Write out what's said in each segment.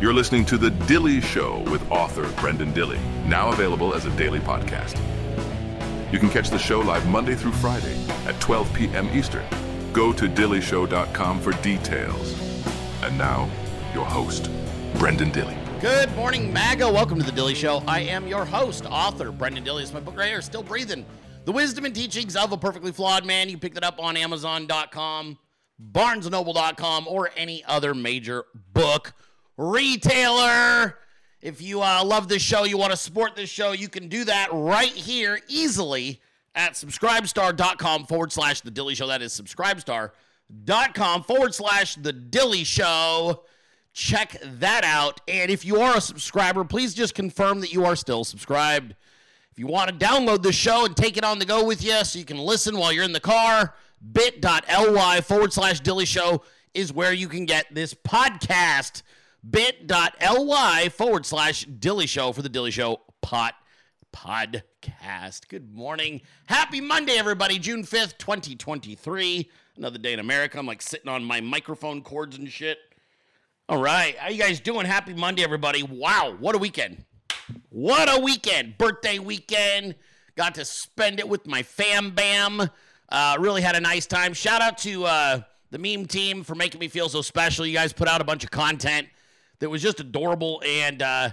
You're listening to The Dilley Show with author Brenden Dilley, now available as a daily podcast. You can catch the show live Monday through Friday at 12 p.m. Eastern. Go to dilleyshow.com for details. And now, your host, Brenden Dilley. Good morning, MAGA. Welcome to the Dilley Show. I am your host, author Brenden Dilley. It's my book right here, Still Breathing. The Wisdom and Teachings of a Perfectly Flawed Man. You can pick it up on Amazon.com, BarnesandNoble.com, or any other major book retailer. If you uh, love this show, you want to support this show, you can do that right here easily at subscribestar.com forward slash The Dilley Show. That is subscribestar.com forward slash The Dilley Show. Check that out. And if you are a subscriber, please just confirm that you are still subscribed. If you want to download the show and take it on the go with you so you can listen while you're in the car, bit.ly forward slash Dilley Show is where you can get this podcast bit.ly forward slash Dilley Show for the Dilley Show pot podcast. Good morning. Happy Monday, everybody. June 5th, 2023. Another day in America. I'm like sitting on my microphone cords and shit. All right. How you guys doing? Happy Monday, everybody. Wow. What a weekend. What a weekend. Birthday weekend. Got to spend it with my fam bam. Uh, really had a nice time. Shout out to uh, the meme team for making me feel so special. You guys put out a bunch of content that was just adorable and uh,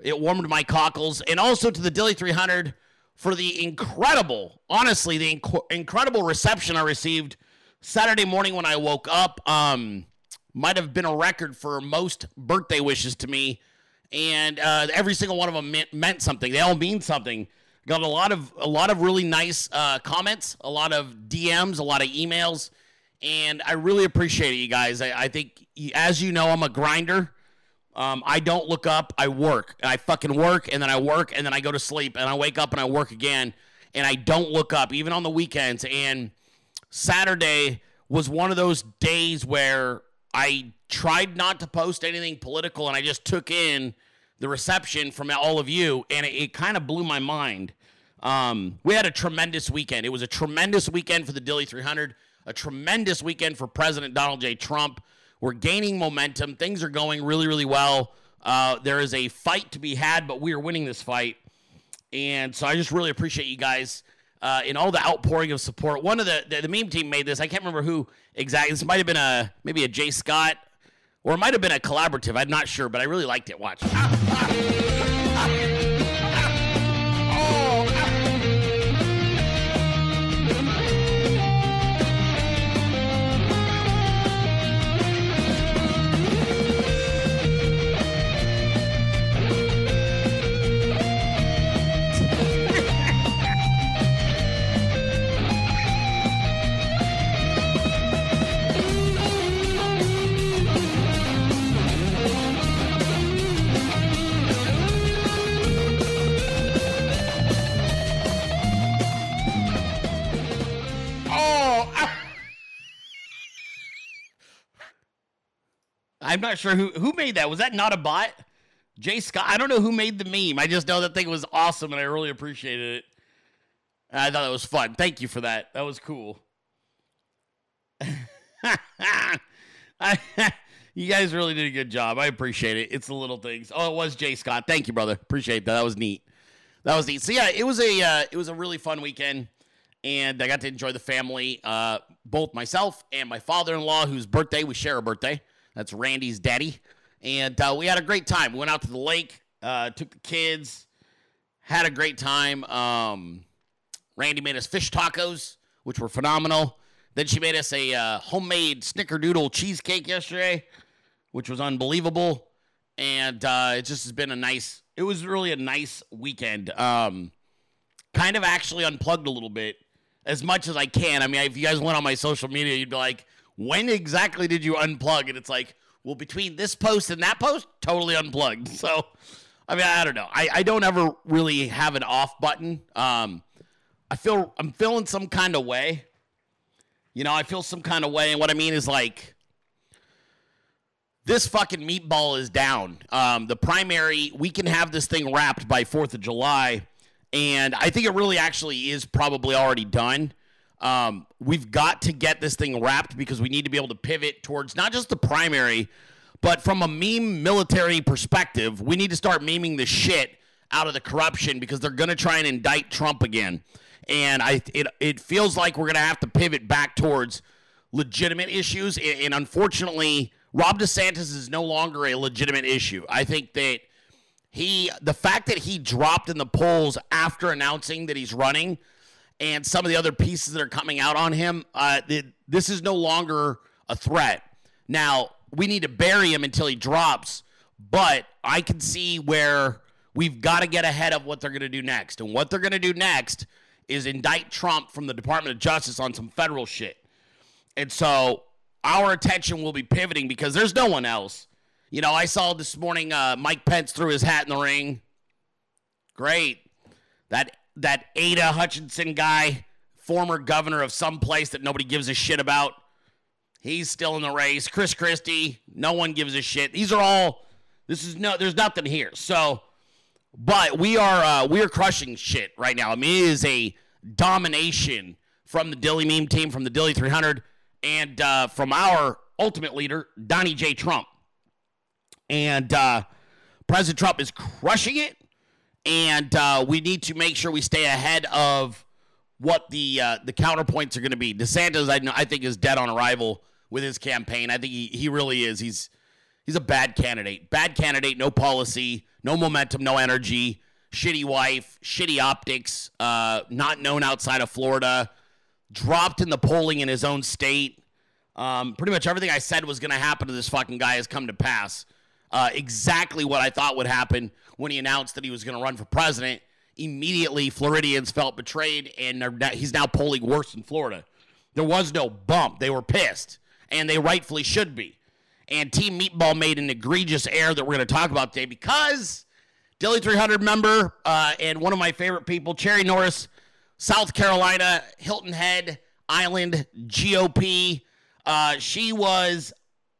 it warmed my cockles. And also to the Dilley 300 for the incredible, honestly, the inc- incredible reception I received Saturday morning when I woke up. Um, might have been a record for most birthday wishes to me. And uh, every single one of them meant, meant something. They all mean something. Got a lot of a lot of really nice uh, comments, a lot of DMs, a lot of emails, and I really appreciate it, you guys. I, I think, as you know, I'm a grinder. Um, I don't look up. I work. I fucking work, and then I work, and then I go to sleep, and I wake up and I work again, and I don't look up even on the weekends. And Saturday was one of those days where I tried not to post anything political, and I just took in the reception from all of you, and it, it kind of blew my mind. Um, we had a tremendous weekend. It was a tremendous weekend for the Dilley 300, a tremendous weekend for President Donald J. Trump. We're gaining momentum. Things are going really, really well. Uh, there is a fight to be had, but we are winning this fight. And so I just really appreciate you guys uh, in all the outpouring of support. One of the, the, the meme team made this. I can't remember who exactly. This might have been a maybe a Jay Scott, or it might have been a collaborative. I'm not sure, but I really liked it. Watch. I'm not sure who who made that. Was that not a bot? Jay Scott. I don't know who made the meme. I just know that thing was awesome and I really appreciated it. I thought it was fun. Thank you for that. That was cool. You guys really did a good job. I appreciate it. It's the little things. Oh, it was Jay Scott. Thank you, brother. Appreciate that. That was neat. That was neat. So yeah, it was a uh, it was a really fun weekend, and I got to enjoy the family. Uh, both myself and my father-in-law, whose birthday we share a birthday. That's Randy's daddy. And uh, we had a great time. We went out to the lake, uh, took the kids, had a great time. Um, Randy made us fish tacos, which were phenomenal. Then she made us a uh, homemade snickerdoodle cheesecake yesterday, which was unbelievable. And uh, it just has been a nice, it was really a nice weekend. Um, kind of actually unplugged a little bit as much as I can. I mean, if you guys went on my social media, you'd be like, when exactly did you unplug? And it's like, well, between this post and that post, totally unplugged. So, I mean, I don't know. I, I don't ever really have an off button. Um, I feel I'm feeling some kind of way. You know, I feel some kind of way, and what I mean is like this fucking meatball is down. Um, the primary, we can have this thing wrapped by Fourth of July, and I think it really actually is probably already done. Um, we've got to get this thing wrapped because we need to be able to pivot towards not just the primary, But from a meme military perspective, we need to start memeing the shit out of the corruption because they're going to try and indict Trump again. And I it it feels like we're going to have to pivot back towards legitimate issues and, and unfortunately Ron DeSantis is no longer a legitimate issue. I think that he the fact that he dropped in the polls after announcing that he's running and some of the other pieces that are coming out on him, uh, this is no longer a threat. Now, we need to bury him until he drops, but I can see where we've got to get ahead of what they're going to do next. And what they're going to do next is indict Trump from the Department of Justice on some federal shit. And so our attention will be pivoting because there's no one else. You know, I saw this morning uh, Mike Pence threw his hat in the ring. Great. That that Asa Hutchinson guy, former governor of some place that nobody gives a shit about. He's still in the race. Chris Christie, no one gives a shit. These are all. This is no. There's nothing here. So, but we are uh, we are crushing shit right now. I mean, it is a domination from the Dilley meme team, from the Dilley 300, and uh, from our ultimate leader, Donnie J. Trump. And uh, President Trump is crushing it and uh, we need to make sure we stay ahead of what the uh, the counterpoints are going to be. DeSantis, I, I think, is dead on arrival with his campaign. I think he, he really is. He's he's a bad candidate. Bad candidate. No policy. No momentum. No energy. Shitty wife. Shitty optics. Uh, not known outside of Florida. Dropped in the polling in his own state. Um, pretty much everything I said was going to happen to this fucking guy has come to pass. Uh, exactly what I thought would happen when he announced that he was going to run for president. Immediately, Floridians felt betrayed, and he's now polling worse in Florida. There was no bump. They were pissed, and they rightfully should be. And Team Meatball made an egregious error that we're going to talk about today because Dilley 300 member uh, and one of my favorite people, Cherry Norris, South Carolina, Hilton Head Island GOP. Uh, she was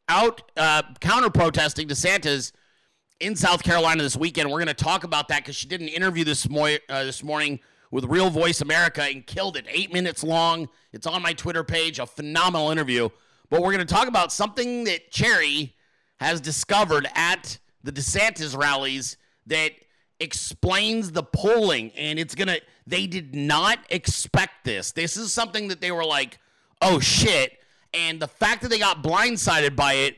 out uh, counter protesting DeSantis in South Carolina this weekend. We're going to talk about that because she did an interview this, mo- uh, this morning with Real Voice America and killed it. Eight minutes long. It's on my Twitter page. A phenomenal interview. But we're going to talk about something that Cherry has discovered at the DeSantis rallies that explains the polling. And it's going to, they did not expect this. This is something that they were like, oh shit. And the fact that they got blindsided by it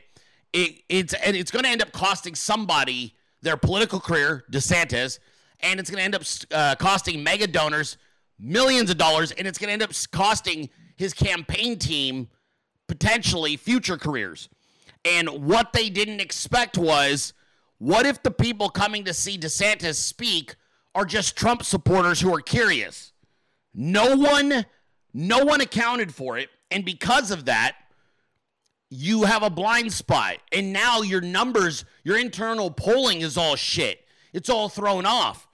it, it's and it's going to end up costing somebody their political career, DeSantis, and it's going to end up uh, costing mega donors millions of dollars, and it's going to end up costing his campaign team potentially future careers. And what they didn't expect was what if the people coming to see DeSantis speak are just Trump supporters who are curious? No one no one accounted for it, and because of that, you have a blind spot. And now your numbers, your internal polling is all shit. It's all thrown off.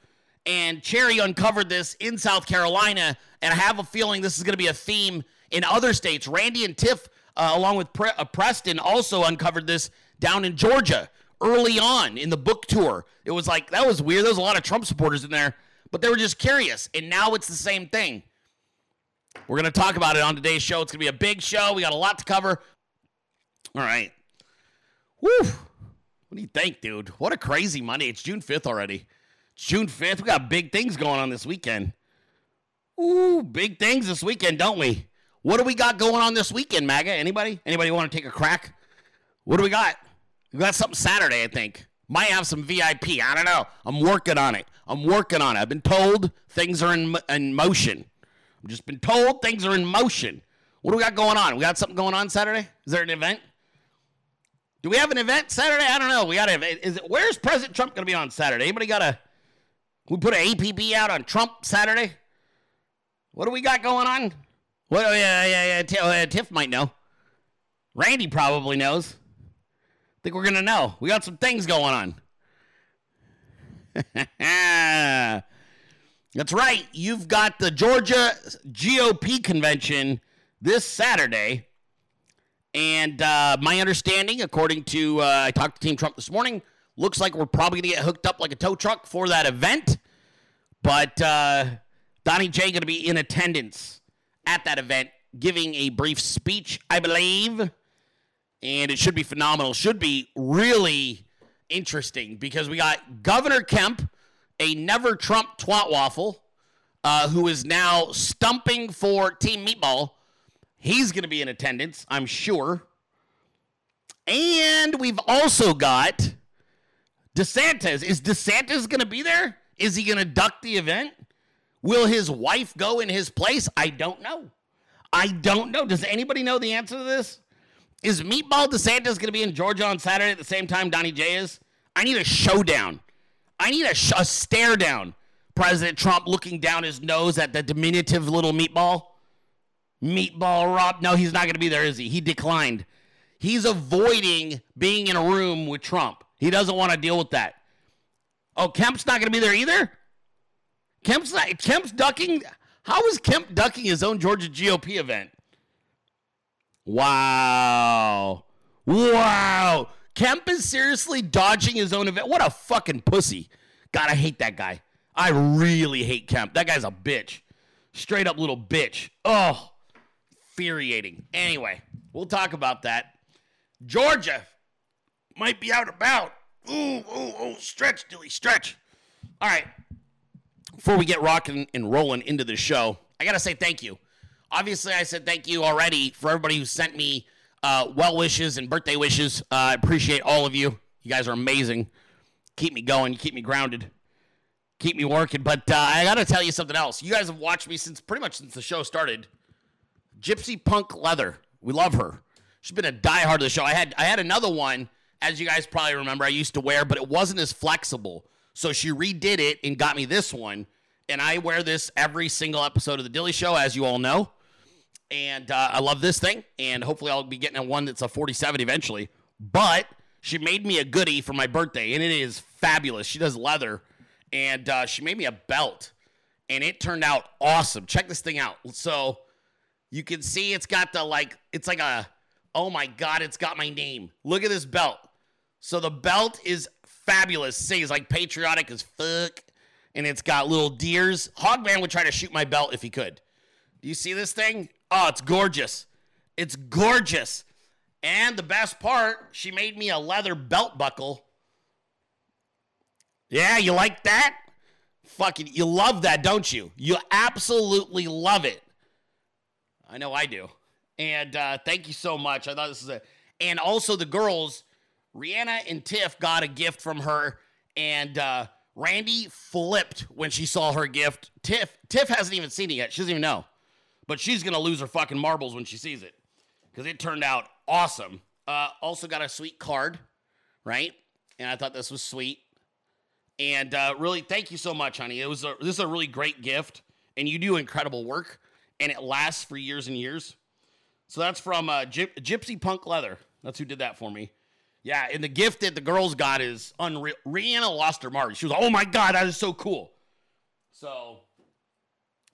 And Cherry uncovered this in South Carolina, and I have a feeling this is going to be a theme in other states. Randy and Tiff, uh, along with Pre- uh, Preston, also uncovered this down in Georgia early on in the book tour. It was like, that was weird. There was a lot of Trump supporters in there, but they were just curious. And now it's the same thing. We're going to talk about it on today's show. It's going to be a big show. We got a lot to cover. All right. Woo. What do you think, dude? What a crazy Monday. It's June 5th already. It's June 5th. We got big things going on this weekend. Ooh, big things this weekend, don't we? What do we got going on this weekend, MAGA? Anybody? Anybody want to take a crack? What do we got? We got something Saturday, I think. Might have some VIP. I don't know. I'm working on it. I'm working on it. I've been told things are in, in motion. I've just been told things are in motion. What do we got going on? We got something going on Saturday? Is there an event? Do we have an event Saturday? I don't know. We got to. Is it? Where's President Trump going to be on Saturday? Anybody got a? We put an APB out on Trump Saturday. What do we got going on? What? Oh, yeah, yeah, yeah. T- uh, Tiff might know. Randy probably knows. I think we're gonna know. We got some things going on. That's right. You've got the Georgia GOP convention this Saturday. And uh, my understanding, according to uh, I talked to Team Trump this morning, looks like we're probably gonna get hooked up like a tow truck for that event. But uh, Donnie J going to be in attendance at that event, giving a brief speech, I believe. and it should be phenomenal. Should be really interesting because we got Governor Kemp, a never Trump twat waffle, uh, who is now stumping for Team Meatball. He's going to be in attendance, I'm sure. And we've also got DeSantis. Is DeSantis going to be there? Is he going to duck the event? Will his wife go in his place? I don't know. I don't know. Does anybody know the answer to this? Is Meatball DeSantis going to be in Georgia on Saturday at the same time Donnie J is? I need a showdown. I need a, sh- a stare down. President Trump looking down his nose at the diminutive little meatball. Meatball Ron. No, he's not going to be there, is he? He declined. He's avoiding being in a room with Trump. He doesn't want to deal with that. Oh, Kemp's not going to be there either? Kemp's not, Kemp's ducking. How is Kemp ducking his own Georgia GOP event? Wow. Wow. Kemp is seriously dodging his own event. What a fucking pussy. God, I hate that guy. I really hate Kemp. That guy's a bitch. Straight up little bitch. Oh, infuriating. Anyway, we'll talk about that. Georgia might be out about. Ooh, ooh, ooh. Stretch, Dilley, stretch. All right. Before we get rocking and rolling into the show, I got to say thank you. Obviously, I said thank you already for everybody who sent me uh, well wishes and birthday wishes. Uh, I appreciate all of you. You guys are amazing. Keep me going. Keep me grounded. Keep me working. But uh, I got to tell you something else. You guys have watched me since pretty much since the show started. Gypsy Punk Leather. We love her. She's been a diehard of the show. I had I had another one, as you guys probably remember, I used to wear, but it wasn't as flexible. So she redid it and got me this one. And I wear this every single episode of the Dilley Show, as you all know. And uh, I love this thing. And hopefully I'll be getting a one that's a 47 eventually. But she made me a goodie for my birthday, and it is fabulous. She does leather, and uh, she made me a belt, and it turned out awesome. Check this thing out. So you can see it's got the like, it's like a, oh my God, it's got my name. Look at this belt. So the belt is fabulous. See, it's like patriotic as fuck, and it's got little deers. Hogman would try to shoot my belt if he could. Do you see this thing? Oh, it's gorgeous. It's gorgeous. And the best part, she made me a leather belt buckle. Yeah, you like that? Fucking, you love that, don't you? You absolutely love it. I know I do. And uh, thank you so much. I thought this is a. And also the girls, Rihanna and Tiff got a gift from her, and uh, Randy flipped when she saw her gift. Tiff, Tiff hasn't even seen it yet. She doesn't even know, but she's gonna lose her fucking marbles when she sees it because it turned out awesome. Uh, also got a sweet card, right? And I thought this was sweet. And uh, really, thank you so much, honey. It was a, this is a really great gift, and you do incredible work, and it lasts for years and years. So that's from uh, Gyp- Gypsy Punk Leather. That's who did that for me. Yeah, and the gift that the girls got is unreal. Rihanna lost her marbles. She was like, "Oh my god, that is so cool." So,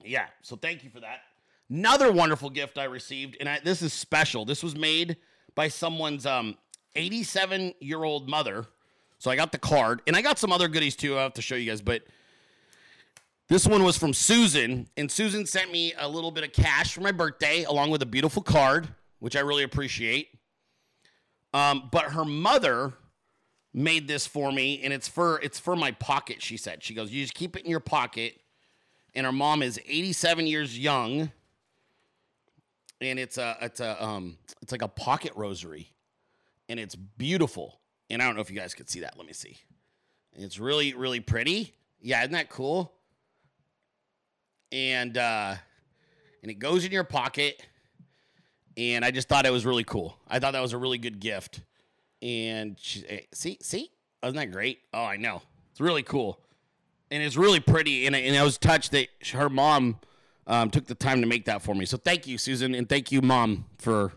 yeah. So thank you for that. Another wonderful gift I received, and I, this is special. This was made by someone's um, 87 year old mother. So I got the card, and I got some other goodies too. I have to show you guys, but this one was from Susan, and Susan sent me a little bit of cash for my birthday, along with a beautiful card, which I really appreciate. Um, but her mother made this for me, and it's for it's for my pocket. She said, she goes, you just keep it in your pocket. And her mom is 87 years young, and it's a it's a um it's like a pocket rosary, and it's beautiful. And I don't know if you guys could see that. Let me see. It's really really pretty. Yeah, isn't that cool? And uh, and it goes in your pocket. And I just thought it was really cool. I thought that was a really good gift. And she, eh, see, see, isn't that great? Oh, I know. It's really cool, and it's really pretty. And, and I was touched that her mom um, took the time to make that for me. So thank you, Susan, and thank you, mom, for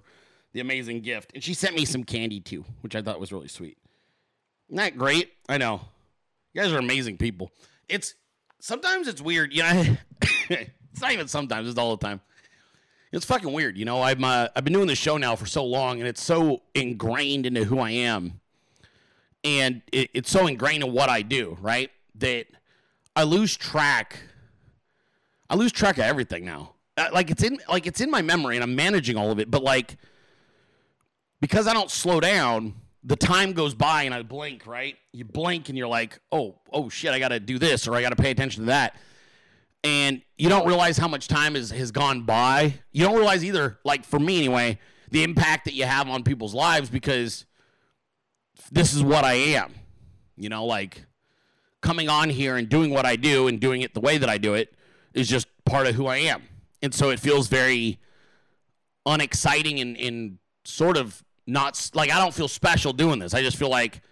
the amazing gift. And she sent me some candy too, which I thought was really sweet. That great? I know. You guys are amazing people. It's sometimes it's weird, you know. it's not even sometimes; it's all the time. It's fucking weird, you know. I'm uh, I've been doing this show now for so long, and it's so ingrained into who I am, and it, it's so ingrained in what I do, right? That I lose track. I lose track of everything now. Uh, Like it's in like it's in my memory, and I'm managing all of it. But like because I don't slow down, the time goes by and I blink, right? You blink and you're like, oh, oh shit, I got to do this or I got to pay attention to that. And you don't realize how much time has, has gone by. You don't realize either, like for me anyway, the impact that you have on people's lives because this is what I am. You know, like coming on here and doing what I do and doing it the way that I do it is just part of who I am. And so it feels very unexciting and, and sort of not like I don't feel special doing this. I just feel like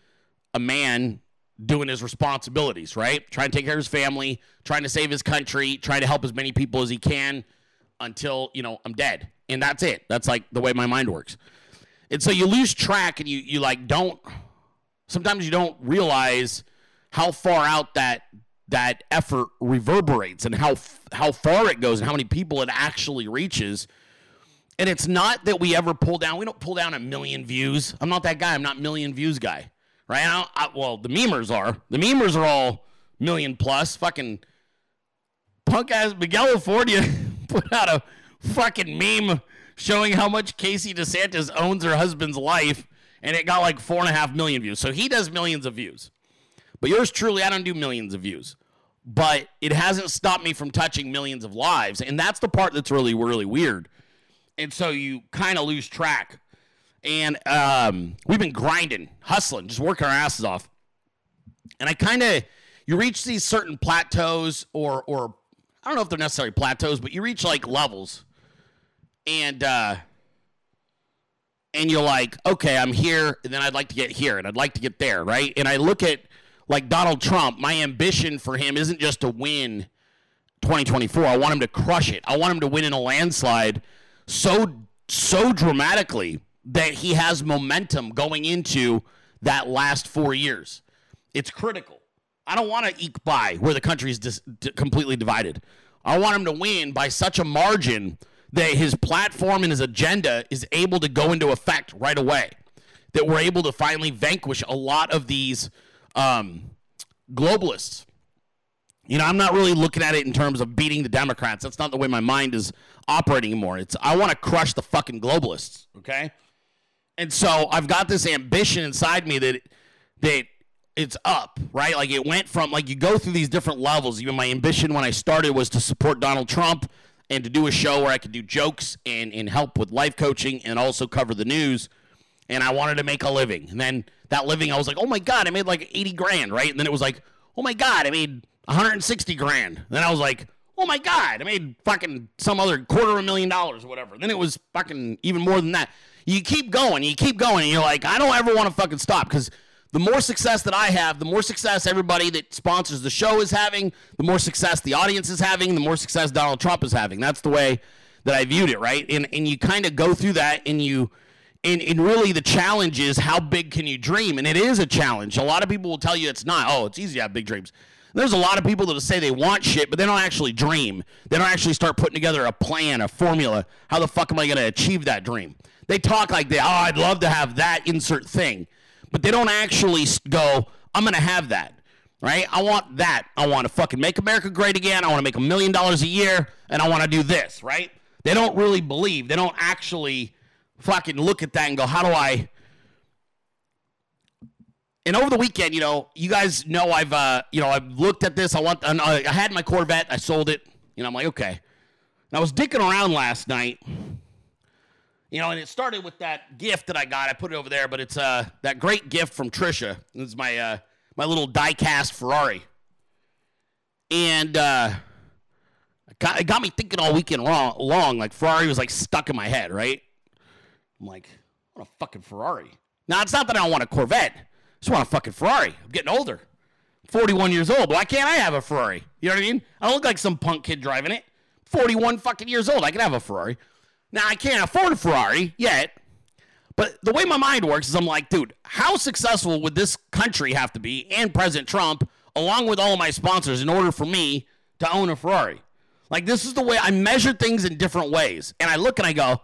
a man doing his responsibilities, right? Trying to take care of his family, trying to save his country, trying to help as many people as he can until, you know, I'm dead. And that's it. That's like the way my mind works. And so you lose track and you you like don't sometimes you don't realize how far out that that effort reverberates and how how far it goes and how many people it actually reaches. And it's not that we ever pull down. We don't pull down a million views. I'm not that guy. I'm not million views guy, right? I I, well, the memers are. The memers are all million plus. Fucking punk ass Miguel California put out a fucking meme showing how much Casey DeSantis owns her husband's life, and it got like four and a half million views. So he does millions of views. But yours truly, I don't do millions of views. But it hasn't stopped me from touching millions of lives. And that's the part that's really, really weird. And so you kind of lose track. And um, we've been grinding, hustling, just working our asses off. And I kind of, you reach these certain plateaus, or, or I don't know if they're necessarily plateaus, but you reach like levels. And, uh, and you're like, okay, I'm here, and then I'd like to get here, and I'd like to get there, right? And I look at like Donald Trump, my ambition for him isn't just to win 2024. I want him to crush it. I want him to win in a landslide so so dramatically that he has momentum going into that last 4 years. It's critical. I don't want to eke by where the country is dis- completely divided. I want him to win by such a margin that his platform and his agenda is able to go into effect right away. That we're able to finally vanquish a lot of these um, globalists. You know, I'm not really looking at it in terms of beating the Democrats. That's not the way my mind is operating anymore. It's I want to crush the fucking globalists, okay? And so I've got this ambition inside me that that it's up, right? Like it went from like you go through these different levels. Even my ambition when I started was to support Donald Trump and to do a show where I could do jokes and, and help with life coaching and also cover the news. And I wanted to make a living. And then that living, I was like, oh my God, I made like 80 grand, right? And then it was like, oh my God, I made 160 grand. And then I was like, oh my God, I made fucking some other quarter of a million dollars or whatever. And then it was fucking even more than that. You keep going, you keep going, and you're like, I don't ever want to fucking stop because the more success that I have, the more success everybody that sponsors the show is having, the more success the audience is having, the more success Donald Trump is having. That's the way that I viewed it, right? And and you kind of go through that and you and, and really the challenge is how big can you dream? And it is a challenge. A lot of people will tell you it's not. Oh, it's easy to have big dreams. There's a lot of people that say they want shit, but they don't actually dream. They don't actually start putting together a plan, a formula. How the fuck am I going to achieve that dream? They talk like they, oh, I'd love to have that insert thing, but they don't actually go, I'm going to have that, right? I want that. I want to fucking make America great again. I want to make a million dollars a year, and I want to do this, right? They don't really believe. They don't actually fucking look at that and go, how do I? And over the weekend, you know, you guys know I've, uh, you know, I've looked at this. I want, I had my Corvette. I sold it. You know, I'm like, okay. And I was dicking around last night. You know, and it started with that gift that I got. I put it over there, but it's uh that great gift from Trisha. It's my uh my little die-cast Ferrari. And uh it got, me thinking all weekend long. Like Ferrari was like stuck in my head, right? I'm like, I want a fucking Ferrari. Now, it's not that I don't want a Corvette. I just want a fucking Ferrari. I'm getting older. 41 years old. Why can't I have a Ferrari? You know what I mean? I don't look like some punk kid driving it. 41 fucking years old. I can have a Ferrari. Now, I can't afford a Ferrari yet. But the way my mind works is I'm like, dude, how successful would this country have to be and President Trump, along with all of my sponsors, in order for me to own a Ferrari? Like, this is the way I measure things in different ways. And I look and I go,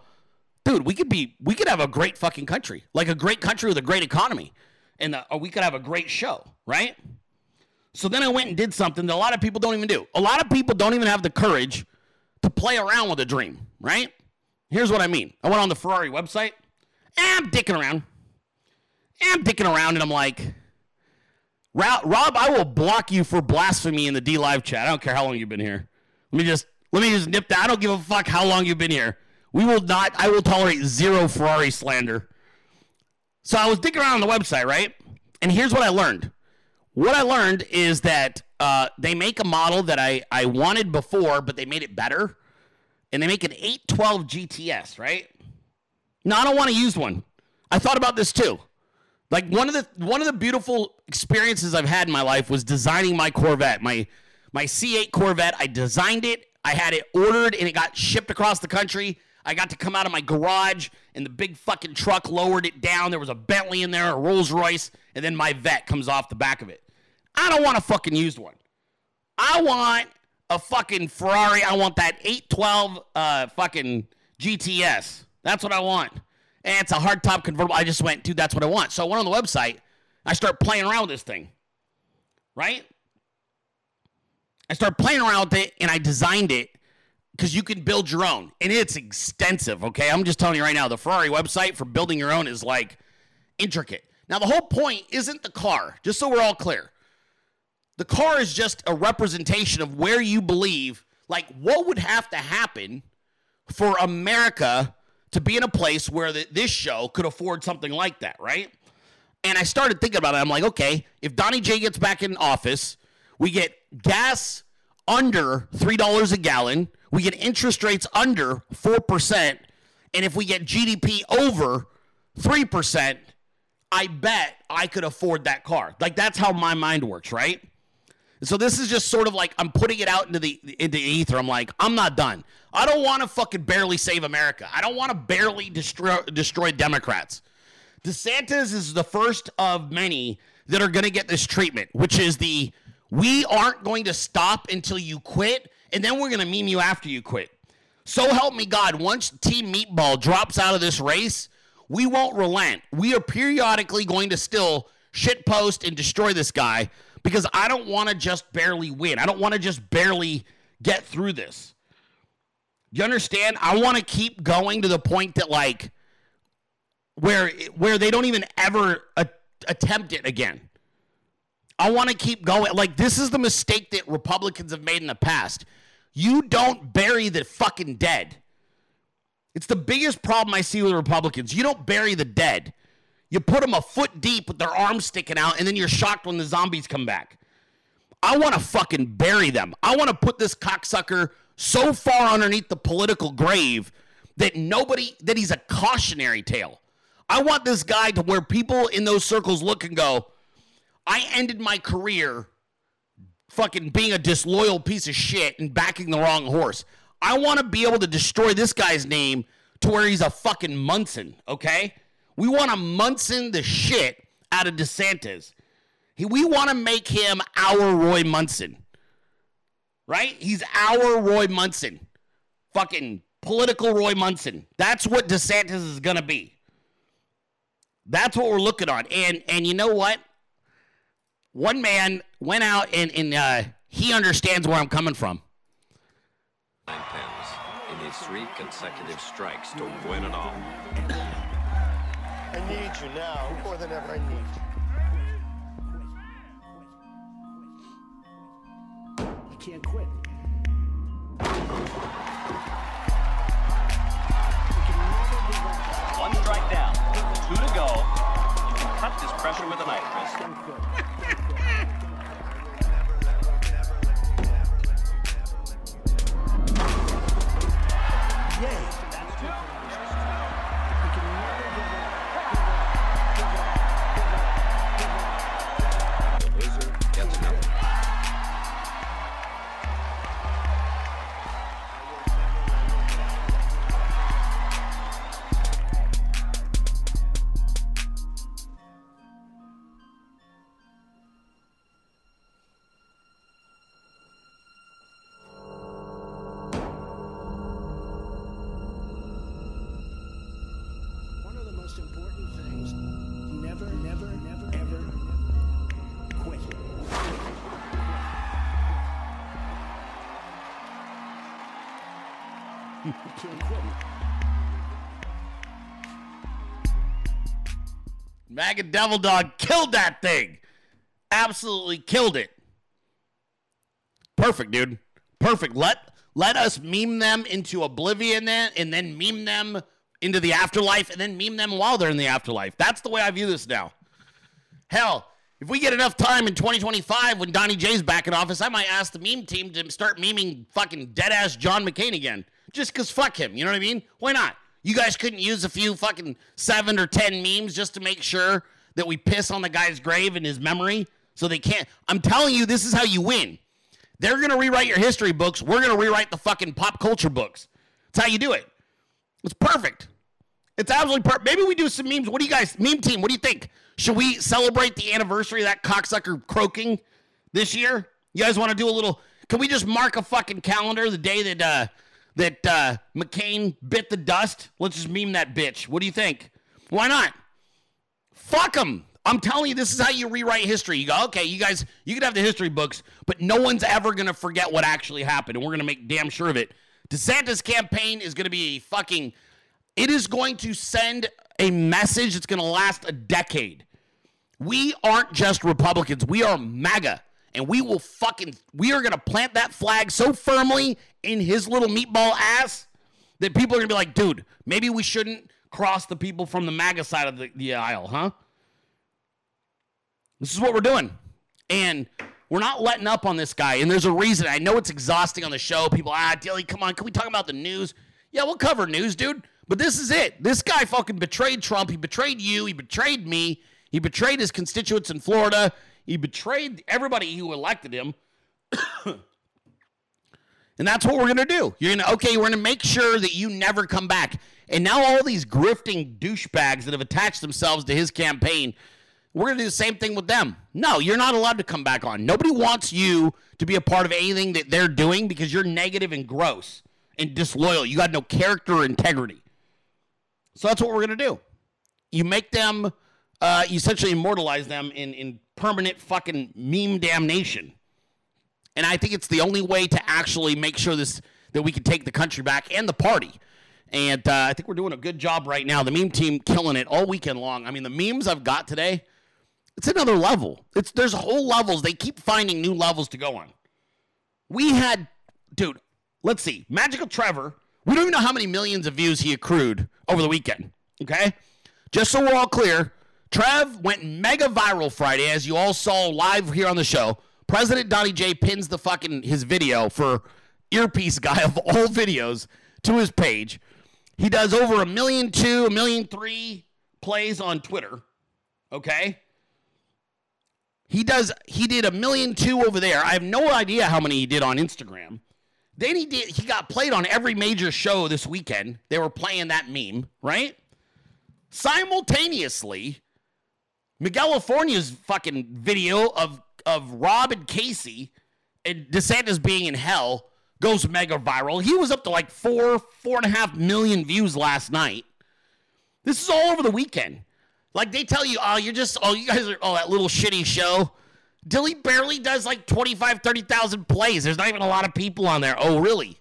dude, we could be, we could have a great fucking country, like a great country with a great economy, and uh, we could have a great show, right? So then I went and did something that a lot of people don't even do. A lot of people don't even have the courage to play around with a dream, right? Here's what I mean. I went on the Ferrari website And I'm dicking around. And I'm dicking around, and I'm like, Rob, I will block you for blasphemy in the DLive chat. I don't care how long you've been here. Let me just let me just nip that. I don't give a fuck how long you've been here. We will not. I will tolerate zero Ferrari slander. So I was digging around on the website, right? And here's what I learned. What I learned is that uh, they make a model that I, I wanted before, but they made it better. And they make an 812 GTS, right? Now I don't want to use one. I thought about this too. Like one of the one of the beautiful experiences I've had in my life was designing my Corvette, my my C8 Corvette. I designed it, I had it ordered, and it got shipped across the country. I got to come out of my garage, and the big fucking truck lowered it down. There was a Bentley in there, a Rolls Royce, and then my vet comes off the back of it. I don't want a fucking used one. I want a fucking Ferrari. I want that 812 uh, fucking GTS. That's what I want and it's a hardtop convertible. I just went, dude, that's what I want. So I went on the website. I start playing around with this thing, right? I start playing around with it, and I designed it because you can build your own, and it's extensive. Okay, I'm just telling you right now, the Ferrari website for building your own is like intricate. Now, the whole point isn't the car, just so we're all clear. The car is just a representation of where you believe, like, what would have to happen for America to be in a place where the, this show could afford something like that, right? And I started thinking about it. I'm like, okay, if Donnie J gets back in office, we get gas under $3 a gallon, we get interest rates under 4%, and if we get GDP over 3%, I bet I could afford that car. Like that's how my mind works, right? So this is just sort of like I'm putting it out into the into the ether. I'm like, I'm not done. I don't want to fucking barely save America. I don't want to barely destroy destroy Democrats. DeSantis is the first of many that are going to get this treatment, which is the we aren't going to stop until you quit, and then we're going to meme you after you quit. So help me God, once Team Meatball drops out of this race, we won't relent. We are periodically going to still shitpost and destroy this guy because I don't want to just barely win. I don't want to just barely get through this. You understand? I want to keep going to the point that like where where they don't even ever a- attempt it again. I want to keep going. Like this is the mistake that Republicans have made in the past. You don't bury the fucking dead. It's the biggest problem I see with Republicans. You don't bury the dead. You put them a foot deep with their arms sticking out, and then you're shocked when the zombies come back. I want to fucking bury them. I want to put this cocksucker so far underneath the political grave that nobody, that he's a cautionary tale. I want this guy to where people in those circles look and go, I ended my career fucking being a disloyal piece of shit and backing the wrong horse. I want to be able to destroy this guy's name to where he's a fucking Munson, okay? We want to Munson the shit out of DeSantis. He, we want to make him our Roy Munson. Right? He's our Roy Munson. Fucking political Roy Munson. That's what DeSantis is going to be. That's what we're looking on. And and you know what? One man went out and, and uh, he understands where I'm coming from. Nine pins. He needs three consecutive strikes to win it all. I need you now more than ever I need you. You can't quit. One strike down, two to go. You can cut this pressure with a knife, Chris. MAGA Devil Dog killed that thing. Absolutely killed it. Perfect, dude. Perfect. Let let us meme them into oblivion then and then meme them into the afterlife and then meme them while they're in the afterlife. That's the way I view this now. Hell, if we get enough time in 2025 when Donnie J's back in office, I might ask the meme team to start memeing fucking dead ass John McCain again. Just because fuck him. You know what I mean? Why not? You guys couldn't use a few fucking seven or ten memes just to make sure that we piss on the guy's grave in his memory so they can't. I'm telling you, this is how you win. They're going to rewrite your history books. We're going to rewrite the fucking pop culture books. That's how you do it. It's perfect. It's absolutely perfect. Maybe we do some memes. What do you guys, meme team, what do you think? Should we celebrate the anniversary of that cocksucker croaking this year? You guys want to do a little? Can we just mark a fucking calendar the day that uh, that uh, McCain bit the dust? Let's just meme that bitch. What do you think? Why not? Fuck them. I'm telling you, this is how you rewrite history. You go, okay, you guys, you can have the history books, but no one's ever going to forget what actually happened, and we're going to make damn sure of it. DeSantis' campaign is going to be a fucking, it is going to send a message that's going to last a decade. We aren't just Republicans, we are MAGA. And we will fucking, we are going to plant that flag so firmly in his little meatball ass that people are to be like, dude, maybe we shouldn't cross the people from the MAGA side of the, the aisle, huh? This is what we're doing. And we're not letting up on this guy. And there's a reason. I know it's exhausting on the show. People, ah, Dilley, come on. Can we talk about the news? Yeah, we'll cover news, dude. But this is it. This guy fucking betrayed Trump. He betrayed you. He betrayed me. He betrayed his constituents in Florida. He betrayed everybody who elected him. and that's what we're going to do. You're going to, okay, we're going to make sure that you never come back. And now all these grifting douchebags that have attached themselves to his campaign we're going to do the same thing with them. No, you're not allowed to come back on. Nobody wants you to be a part of anything that they're doing because you're negative and gross and disloyal. You got no character or integrity. So that's what we're going to do. You make them, uh, you essentially immortalize them in, in permanent fucking meme damnation. And I think it's the only way to actually make sure this that we can take the country back and the party. And uh, I think we're doing a good job right now. The meme team killing it all weekend long. I mean, the memes I've got today it's another level. It's there's whole levels. They keep finding new levels to go on. We had, dude. Let's see, Magical Trevor. We don't even know how many millions of views he accrued over the weekend. Okay, just so we're all clear, Trev went mega viral Friday, as you all saw live here on the show. President Donnie J pins the fucking his video for earpiece guy of all videos to his page. He does over a million two, a million three plays on Twitter. Okay. He does. He did a million two over there. I have no idea how many he did on Instagram. Then he did. He got played on every major show this weekend. They were playing that meme, right? Simultaneously, Miguel California's fucking video of of Ron and Casey and DeSantis being in hell goes mega viral. He was up to like four, four and a half million views last night. This is all over the weekend. Like they tell you, oh, you're just, oh, you guys are, oh, that little shitty show. Dilley barely does like 25, 30,000 plays. There's not even a lot of people on there. Oh, really?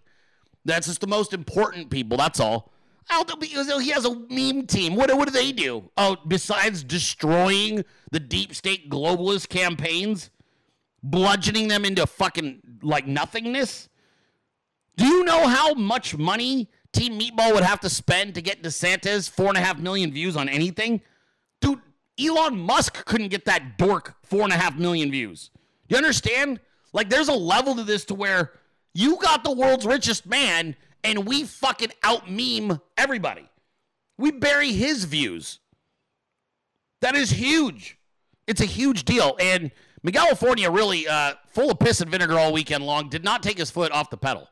That's just the most important people. That's all. He has a meme team. What, what do they do? Oh, besides destroying the deep state globalist campaigns, bludgeoning them into fucking like nothingness? Do you know how much money Team Meatball would have to spend to get DeSantis four and a half million views on anything? Dude, Elon Musk couldn't get that dork four and a half million views. You understand? Like, there's a level to this to where you got the world's richest man and we fucking out meme everybody. We bury his views. That is huge. It's a huge deal. And Miguel really uh, full of piss and vinegar all weekend long, did not take his foot off the pedal.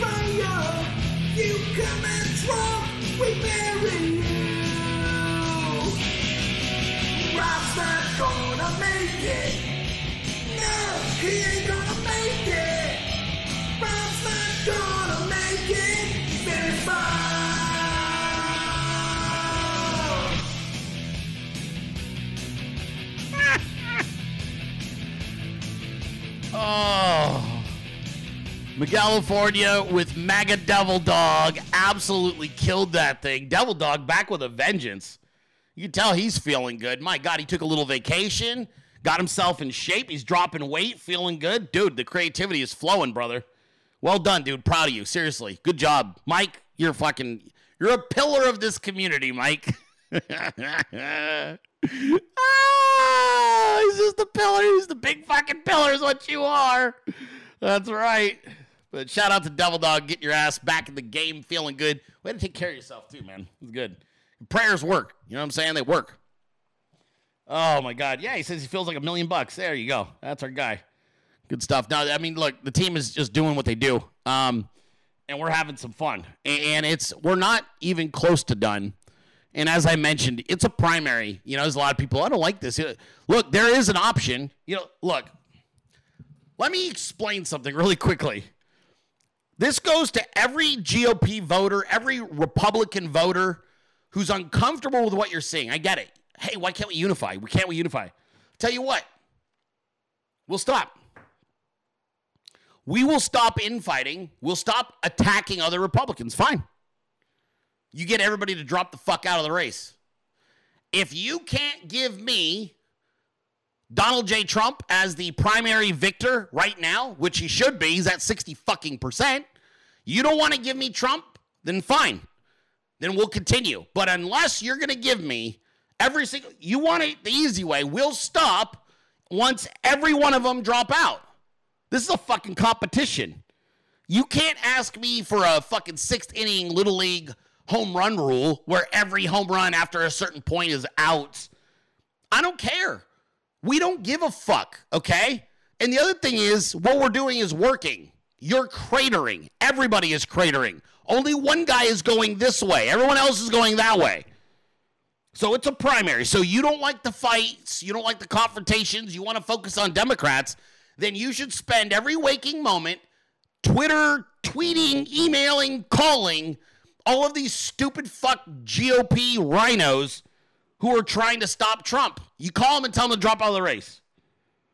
Fire. You come and drunk, we you. Rob's not gonna make it. No, he ain't gonna make it. Rob's not gonna make it. Oh. California with MAGA Devil Dog absolutely killed that thing. Devil Dog back with a vengeance. You can tell he's feeling good. My God, he took a little vacation, got himself in shape. He's dropping weight, feeling good. Dude, the creativity is flowing, brother. Well done, dude. Proud of you. Seriously. Good job. Mike, you're fucking, you're a pillar of this community, Mike. ah, he's just a pillar. He's the big fucking pillar, is what you are. That's right. But shout out to Devil Dog, getting your ass back in the game, feeling good. Way to take care of yourself too, man. It's good. Prayers work. You know what I'm saying? They work. Oh my God. Yeah, he says he feels like a million bucks. There you go. That's our guy. Good stuff. Now, I mean, look, the team is just doing what they do. Um, and we're having some fun. And it's we're not even close to done. And as I mentioned, it's a primary. You know, there's a lot of people, I don't like this. Look, there is an option. You know, look, let me explain something really quickly. This goes to every GOP voter, every Republican voter who's uncomfortable with what you're seeing. I get it. Hey, why can't we unify? We can't we unify? Tell you what, we'll stop. We will stop infighting. We'll stop attacking other Republicans. Fine. You get everybody to drop the fuck out of the race. If you can't give me Donald J. Trump as the primary victor right now, which he should be, he's at 60 fucking percent. You don't want to give me Trump? Then fine. Then we'll continue. But unless you're going to give me every single, you want it the easy way, we'll stop once every one of them drop out. This is a fucking competition. You can't ask me for a fucking sixth inning little league home run rule where every home run after a certain point is out. I don't care. We don't give a fuck, okay? And the other thing is, what we're doing is working. You're cratering. Everybody is cratering. Only one guy is going this way, everyone else is going that way. So it's a primary. So you don't like the fights, you don't like the confrontations, you want to focus on Democrats, then you should spend every waking moment Twitter, tweeting, emailing, calling all of these stupid fuck GOP rhinos who are trying to stop Trump. You call them and tell them to drop out of the race.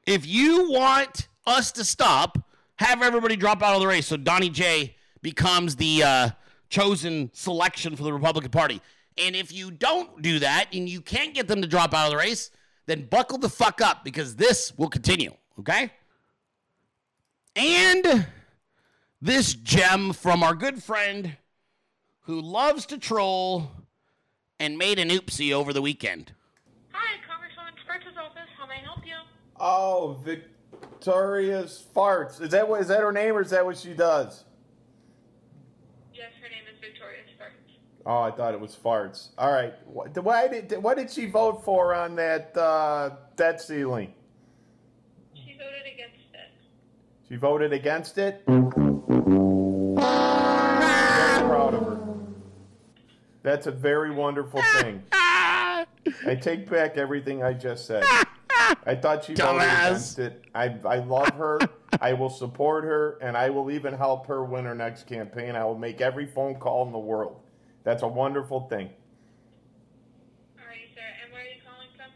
If you want us to stop, have everybody drop out of the race so Donnie J becomes the uh, chosen selection for the Republican Party. And if you don't do that and you can't get them to drop out of the race, then buckle the fuck up because this will continue, okay? And this gem from our good friend who loves to troll and made an oopsie over the weekend. Hi, Congresswoman Sparks' office. How may I help you? Oh, Victoria's farts. Is that what is that her name or is that what she does? Yes, her name is Victoria Farts. Oh, I thought it was farts. All right. Wh- Why did what did she vote for on that uh, debt ceiling? She voted against it. She voted against it. That's a very wonderful thing. I take back everything I just said. I thought she voted Dumbass. against it. I, I love her. I will support her, and I will even help her win her next campaign. I will make every phone call in the world. That's a wonderful thing. All right, sir. And where are you calling from?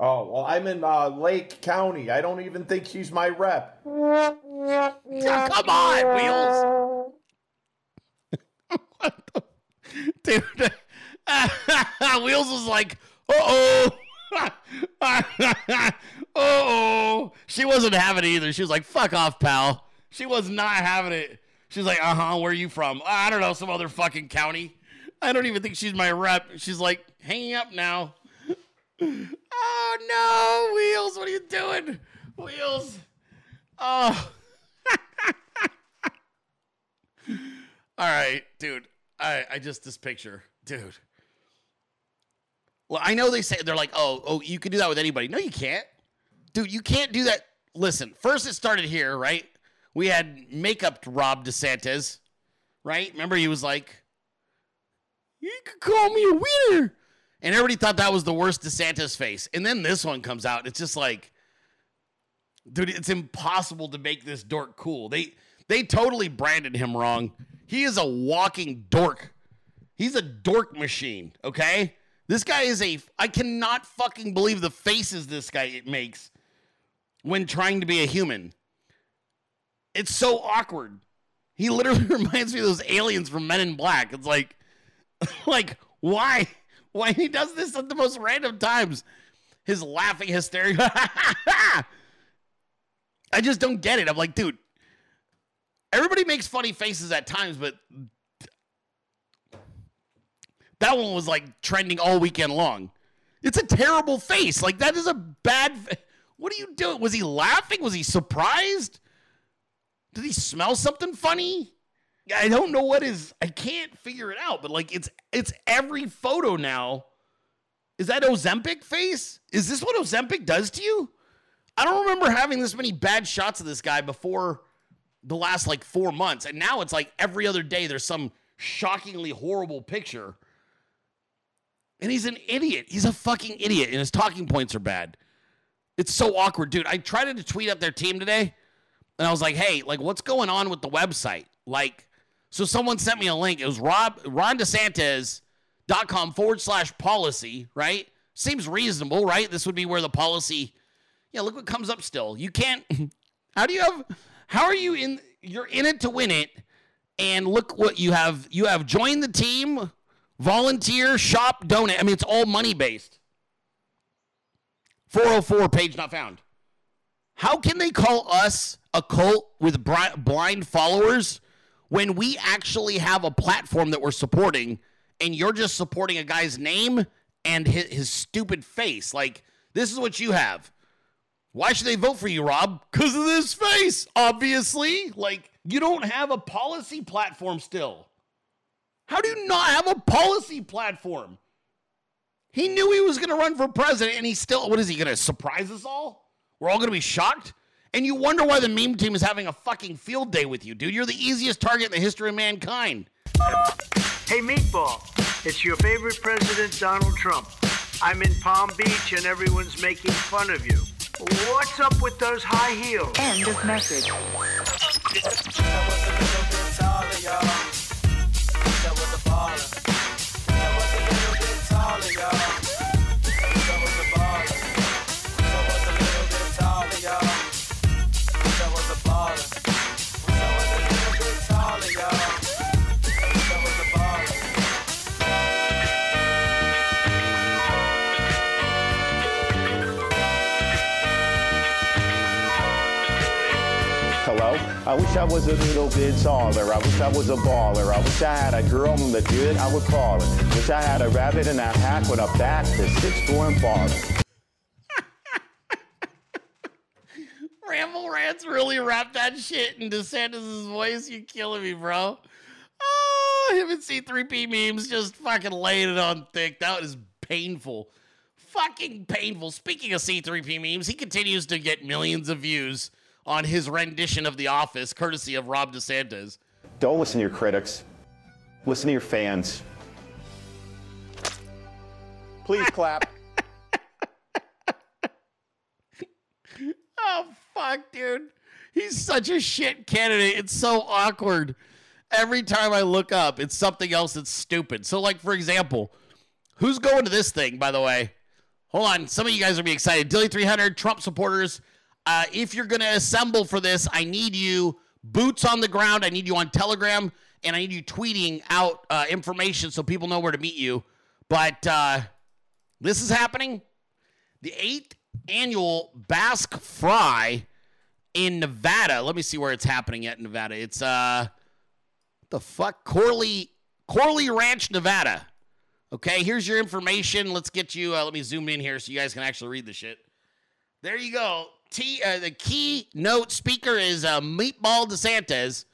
Oh, well, I'm in uh, Lake County. I don't even think she's my rep. Come on, Wheels. What the- Dude, Wheels was like, oh. oh. She wasn't having it either. She was like, fuck off, pal. She was not having it. She's like, uh huh, where are you from? I don't know, some other fucking county. I don't even think she's my rep. She's like, hanging up now. Oh no, Wheels, what are you doing? Wheels. Oh. All right, dude. I I just this picture, dude. Well, I know they say they're like, oh, oh, you can do that with anybody. No, you can't, dude. You can't do that. Listen, first it started here, right? We had makeup Rob DeSantis, right? Remember he was like, "You could call me a wiener," and everybody thought that was the worst DeSantis face. And then this one comes out. It's just like, dude, it's impossible to make this dork cool. They they totally branded him wrong. He is a walking dork. He's a dork machine, okay? This guy is a I cannot fucking believe the faces this guy makes when trying to be a human. It's so awkward. He literally reminds me of those aliens from Men in Black. It's like like why? Why he does this at the most random times? His laughing hysteria. I just don't get it. I'm like, dude, everybody makes funny faces at times, but that one was like trending all weekend long. It's a terrible face. Like that is a bad. fa- What are you doing? Was he laughing? Was he surprised? Did he smell something funny? I don't know what is. I can't figure it out. But like it's it's every photo now. Is that Ozempic face? Is this what Ozempic does to you? I don't remember having this many bad shots of this guy before the last like four months. And now it's like every other day there's some shockingly horrible picture. And he's an idiot. He's a fucking idiot. And his talking points are bad. It's so awkward, dude. I tried to tweet up their team today. And I was like, hey, like, what's going on with the website? Like, so someone sent me a link. It was Rob Ron DeSantis.com forward slash policy, right? Seems reasonable, right? This would be where the policy. Yeah, look what comes up still. You can't. How do you have? How are you in? You're in it to win it, and look what you have. You have joined the team, volunteer, shop, donate. I mean, it's all money based. 404 page not found. How can they call us a cult with blind followers when we actually have a platform that we're supporting and you're just supporting a guy's name and his, his stupid face? Like, this is what you have. Why should they vote for you, Rob? Because of this face, obviously. Like, you don't have a policy platform still. How do you not have a policy platform? He knew he was going to run for president, and he still, what is he going to surprise us all? We're all going to be shocked? And you wonder why the meme team is having a fucking field day with you, dude. You're the easiest target in the history of mankind. Hey, Meatball, it's your favorite president, Donald Trump. I'm in Palm Beach and everyone's making fun of you. What's up with those high heels? End of message. I wish I was a little bit taller. I wish I was a baller. I wish I had a girl that good, I would call her. Wish I had a rabbit in a hat with a bat that's six four and farther. Ramble Rants really wrapped that shit in DeSantis' voice. You killing me, bro. Oh, him and C3P memes just fucking laying it on thick. That was painful. Fucking painful. Speaking of C3P memes, he continues to get millions of views on his rendition of The Office, courtesy of Rob DeSantis. Don't listen to your critics. Listen to your fans. Please clap. Oh fuck, dude. He's such a shit candidate. It's so awkward. Every time I look up, it's something else that's stupid. So, like, for example, who's going to this thing, by the way? Hold on. Some of you guys are be excited. Dilley 300, Trump supporters. Uh, if you're going to assemble for this, I need you boots on the ground. I need you on Telegram, and I need you tweeting out uh, information so people know where to meet you. But uh, this is happening. The eighth annual Basque Fry in Nevada. Let me see where it's happening at Nevada. It's uh the fuck Corley Corley Ranch, Nevada. Okay, here's your information. Let's get you. Uh, let me zoom in here so you guys can actually read the shit. There you go. T. Uh, the keynote speaker is uh, Meatball DeSantis.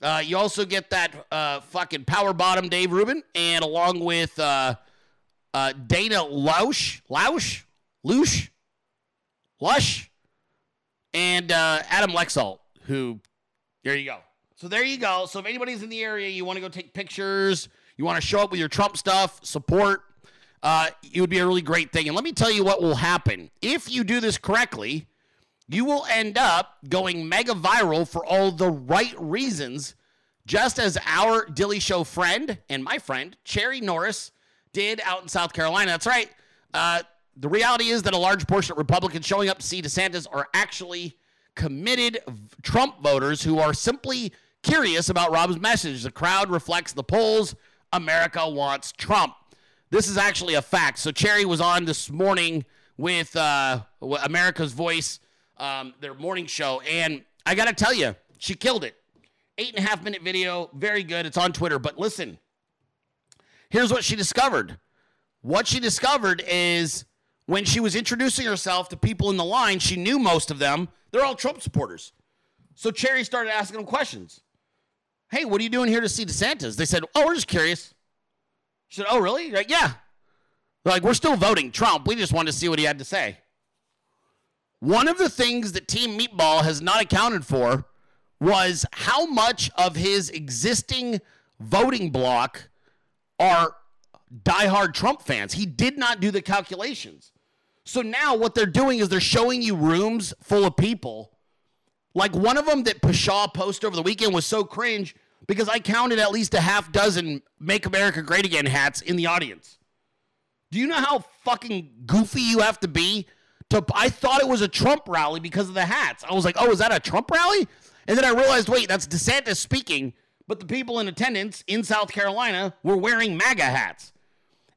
Uh, you also get that uh, fucking power bottom Dave Rubin, and along with uh, uh, Dana Loesch, Lausch, Lush, Lush, and uh, Adam Laxalt, who There you go. So there you go. So if anybody's in the area, you want to go take pictures, you want to show up with your Trump stuff, support, uh, it would be a really great thing. And let me tell you what will happen. If you do this correctly, you will end up going mega viral for all the right reasons, just as our Dilley Show friend and my friend, Cherry Norris, did out in South Carolina. That's right. Uh, the reality is that a large portion of Republicans showing up to see DeSantis are actually committed Trump voters who are simply curious about Rob's message. The crowd reflects the polls. America wants Trump. This is actually a fact. So Cherry was on this morning with uh, America's Voice, um, their morning show, and I got to tell you, she killed it. Eight and a half minute video, very good. It's on Twitter. But listen, here's what she discovered. What she discovered is when she was introducing herself to people in the line, she knew most of them. They're all Trump supporters. So Cherry started asking them questions. Hey, what are you doing here to see DeSantis? They said, Oh, we're just curious. She said, Oh, really? Like, yeah. They're like, we're still voting Trump. We just wanted to see what he had to say. One of the things that Team Meatball has not accounted for was how much of his existing voting block are diehard Trump fans. He did not do the calculations. So now what they're doing is they're showing you rooms full of people. Like one of them that Pushaw posted over the weekend was so cringe because I counted at least a half dozen Make America Great Again hats in the audience. Do you know how fucking goofy you have to be to I thought it was a Trump rally because of the hats. I was like, "Oh, is that a Trump rally?" And then I realized, "Wait, that's DeSantis speaking." But the people in attendance in South Carolina were wearing MAGA hats.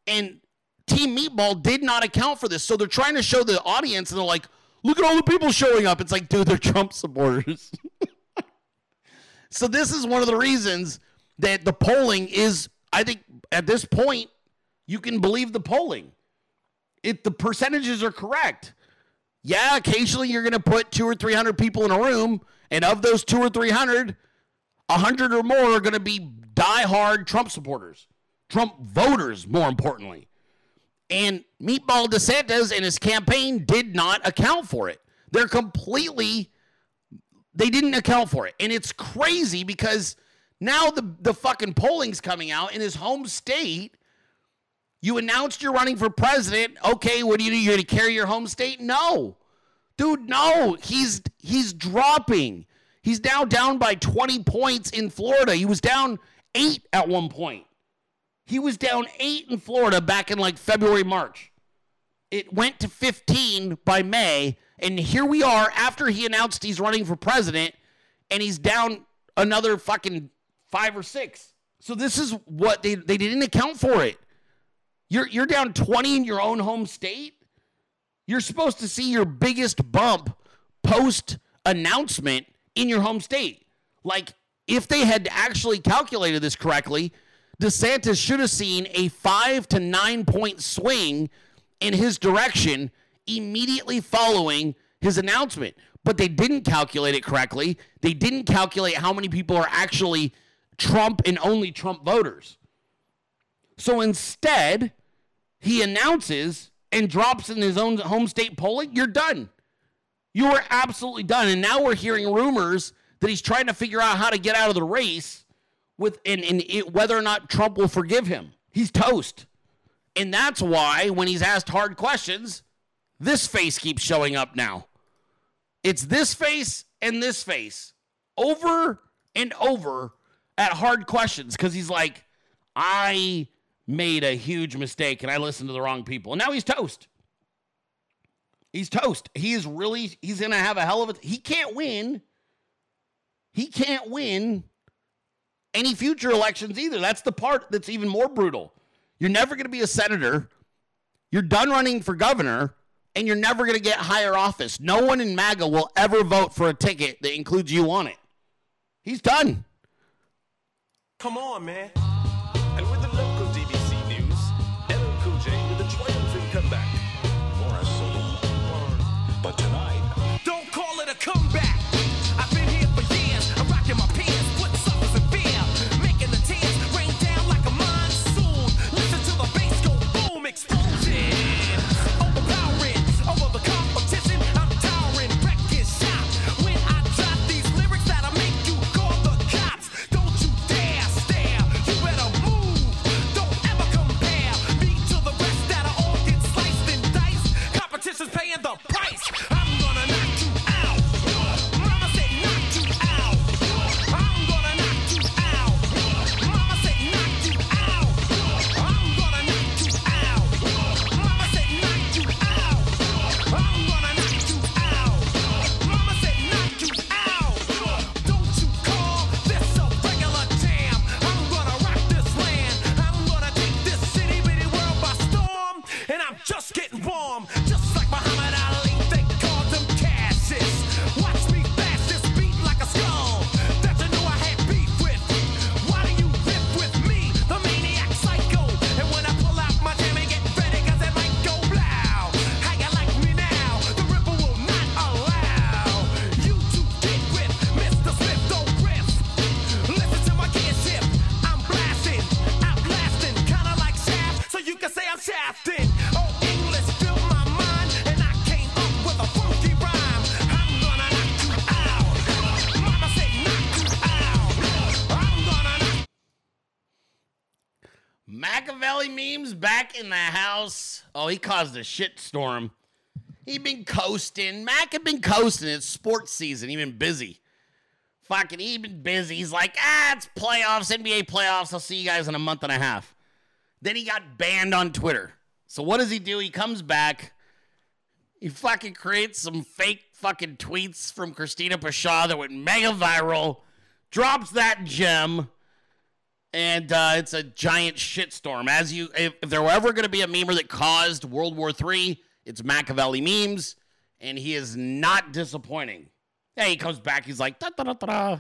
And Team Meatball did not account for this. So they're trying to show the audience and they're like, look at all the people showing up. It's like, dude, they're Trump supporters. so this is one of the reasons that the polling is, I think, at this point, you can believe the polling. If the percentages are correct. Yeah, occasionally you're going to put two or 300 people in a room, and of those two or 300, 100 or more are going to be diehard Trump supporters, Trump voters, more importantly. And Meatball DeSantis and his campaign did not account for it. They're completely, they didn't account for it. And it's crazy because now the, the fucking polling's coming out in his home state. You announced you're running for president. Okay, what do you do? You're going to carry your home state? No. Dude, no. He's he's dropping. He's now down by 20 points in Florida. He was down 8 at one point. He was down 8 in Florida back in like February, March. It went to 15 by May, and here we are after he announced he's running for president and he's down another fucking 5 or 6. So this is what they they didn't account for it. You're you're down 20 in your own home state. You're supposed to see your biggest bump post announcement in your home state. Like if they had actually calculated this correctly, DeSantis should have seen a 5 to 9 point swing in his direction immediately following his announcement. But they didn't calculate it correctly. They didn't calculate how many people are actually Trump and only Trump voters. So instead, he announces and drops in his own home state polling, you're done. You are absolutely done. And now we're hearing rumors that he's trying to figure out how to get out of the race with and, and it, whether or not Trump will forgive him. He's toast. And that's why when he's asked hard questions, this face keeps showing up now. It's this face and this face over and over at hard questions because he's like, I made a huge mistake and I listened to the wrong people. And now he's toast. He's toast. He is really, he's going to have a hell of a, he can't win. He can't win any future elections either. That's the part that's even more brutal. You're never going to be a senator. You're done running for governor and you're never going to get higher office. No one in MAGA will ever vote for a ticket that includes you on it. He's done. Come on, man. Memes back in the house. Oh, he caused a shit storm. He been coasting. Mac had been coasting. It's sports season. He been busy. Fucking, he been busy. He's like, ah, it's playoffs, NBA playoffs. I'll see you guys in a month and a half. Then he got banned on Twitter. So what does he do? He comes back. He fucking creates some fake fucking tweets from Christina Pushaw that went mega viral. Drops that gem and uh, it's a giant shitstorm. As you, if, if there were ever going to be a memer that caused World War III, it's Machiavelli memes, and he is not disappointing. Yeah, he comes back. He's like, da da da da.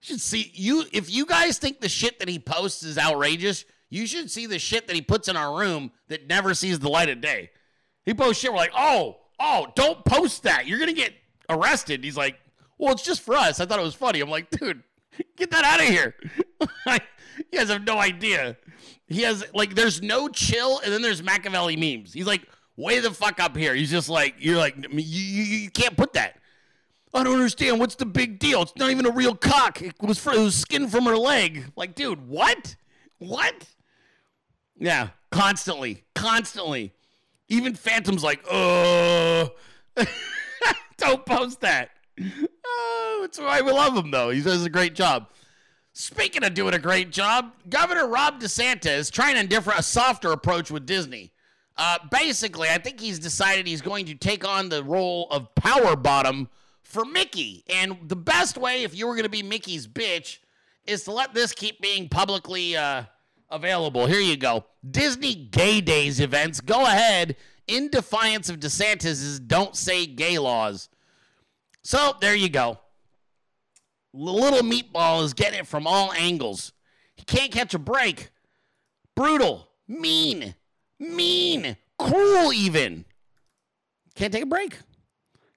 should see you. If you guys think the shit that he posts is outrageous, you should see the shit that he puts in our room that never sees the light of day. He posts shit. We're like, oh, oh, don't post that. You're gonna get arrested. He's like, well, it's just for us. I thought it was funny. I'm like, dude, get that out of here. you guys have no idea. He has like, there's no chill, and then there's Machiavelli memes. He's like, way the fuck up here. He's just like, you're like, you, you, you can't put that. I don't understand. What's the big deal? It's not even a real cock. It was for, it was skin from her leg. Like, dude, what? What? Yeah, constantly, constantly. Even Phantom's like, oh, don't post that. Oh, that's why we love him, though. He does a great job. Speaking of doing a great job, Governor Rob DeSantis trying a different, a softer approach with Disney. Uh, basically, I think he's decided he's going to take on the role of power bottom for Mickey. And the best way, if you were going to be Mickey's bitch, is to let this keep being publicly uh, available. Here you go. Disney Gay Days events. Go ahead in defiance of DeSantis's "Don't Say Gay" laws. So there you go. Little meatball is getting it from all angles. He can't catch a break. Brutal, mean, mean, cruel, even. Can't take a break.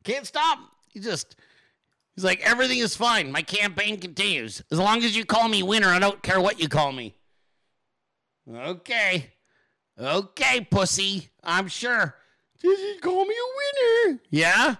Can't stop. He just, he's like, everything is fine. My campaign continues. As long as you call me winner, I don't care what you call me. Okay. Okay, pussy. I'm sure. Did he call me a winner? Yeah?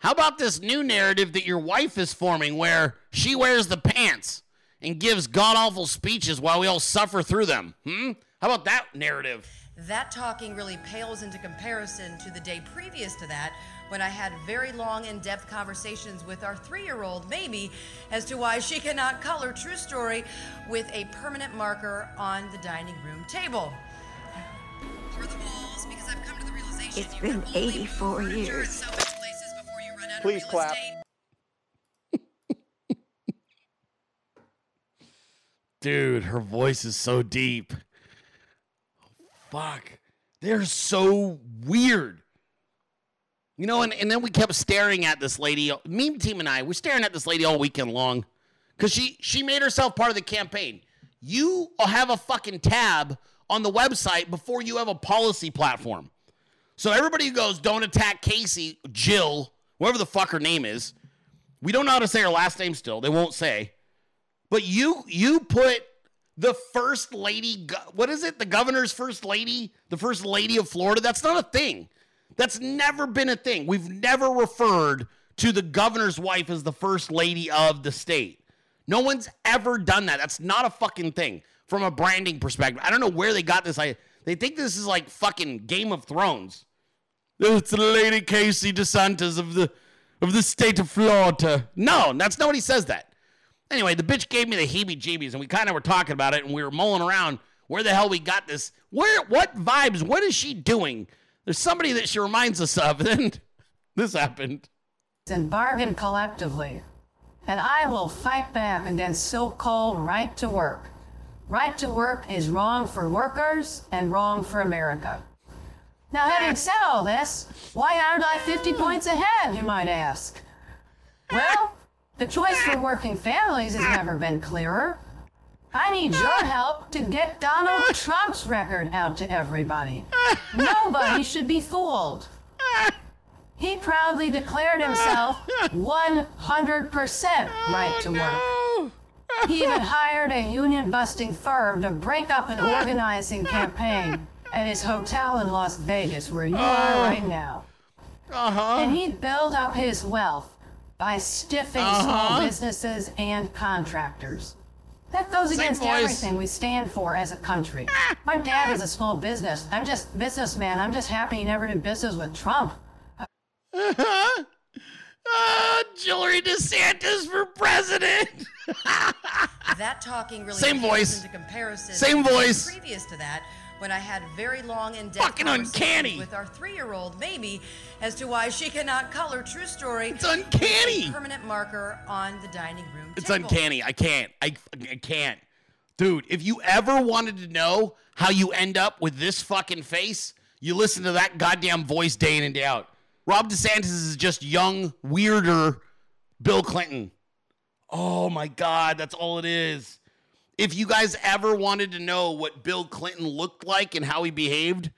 How about this new narrative that your wife is forming where she wears the pants and gives god awful speeches while we all suffer through them? Hmm? How about that narrative? That talking really pales into comparison to the day previous to that when I had very long, in depth conversations with our three year old Mamie as to why she cannot color True Story with a permanent marker on the dining room table. Over the walls, because I've come to the realization It's been 84 years. Please clap. Dude, her voice is so deep. Fuck. They're so weird. You know, and, and then we kept staring at this lady. Meme team and I, we're staring at this lady all weekend long. Because she she made herself part of the campaign. You have a fucking tab on the website before you have a policy platform. So everybody who goes, don't attack Casey, Jill, whatever the fuck her name is. We don't know how to say her last name still. They won't say. But you you put the first lady what is it? The governor's first lady, the first lady of Florida. That's not a thing. That's never been a thing. We've never referred to the governor's wife as the first lady of the state. No one's ever done that. That's not a fucking thing from a branding perspective. I don't know where they got this. I they think this is like fucking Game of Thrones. It's Lady Casey DeSantis of the of the state of Florida. No, that's nobody says that. Anyway, the bitch gave me the heebie-jeebies, and we kind of were talking about it, and we were mulling around where the hell we got this. Where, what vibes? What is she doing? There's somebody that she reminds us of. and this happened. and bargain collectively. And I will fight back against so called right to work. Right to work is wrong for workers and wrong for America. Now, having said all this, why aren't I 50 points ahead, you might ask? Well, the choice for working families has never been clearer. I need your help to get Donald Trump's record out to everybody. Nobody should be fooled. He proudly declared himself 100% right to work. He even hired a union busting firm to break up an organizing campaign at his hotel in Las Vegas, where you are right now. Uh-huh. And he built up his wealth by stiffing Uh-huh. small businesses and contractors. That goes Same against voice. everything we stand for as a country. My dad is a small business. I'm just businessman. I'm just happy he never did business with Trump. Uh, huh. Ah, Hillary DeSantis for president. That talking really Same voice. into comparison. Same voice. Previous to that, when I had very long and depth Fucking uncanny. with our three-year-old baby as to why she cannot color. True story. It's uncanny. Permanent marker on the dining room. It's table. uncanny. I can't. I, I can't. Dude, if you ever wanted to know how you end up with this fucking face, you listen to that goddamn voice day in and day out. Rob DeSantis is just young, weirder Bill Clinton. Oh my God, that's all it is. If you guys ever wanted to know what Bill Clinton looked like and how he behaved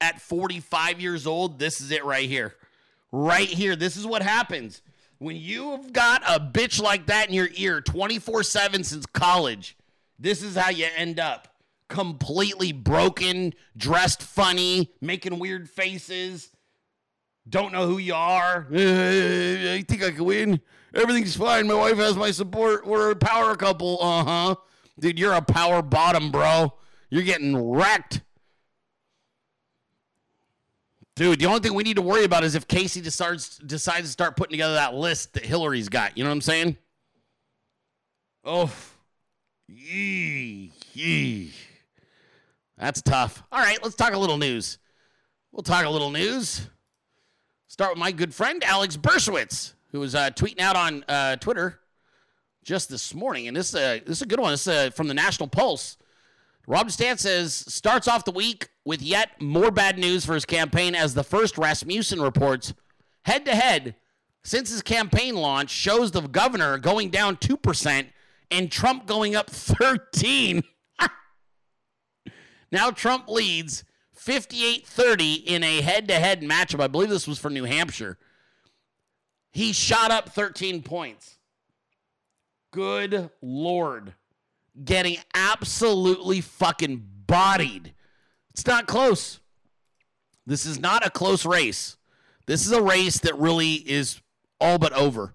at 45 years old, this is it right here. Right here. This is what happens. When you've got a bitch like that in your ear 24 7 since college, this is how you end up. Completely broken, dressed funny, making weird faces, don't know who you are. I think I can win. Everything's fine. My wife has my support. We're a power couple. Uh huh. Dude, you're a power bottom, bro. You're getting wrecked. Dude, the only thing we need to worry about is if Casey decides decides to start putting together that list that Hillary's got. You know what I'm saying? Oh, yee, yee. That's tough. All right, let's talk a little news. We'll talk a little news. Start with my good friend Alex Bruesewitz, who was uh, tweeting out on uh, Twitter just this morning, and this uh, this is a good one. This is uh, from the National Pulse. Rob DeSantis says starts off the week with yet more bad news for his campaign as the first Rasmussen reports head to head since his campaign launch shows the governor going down 2% and Trump going up 13. now Trump leads 58-30 in a head-to-head matchup. I believe this was for New Hampshire. He shot up 13 points. Good lord. Getting absolutely fucking bodied. It's not close. This is not a close race. This is a race that really is all but over.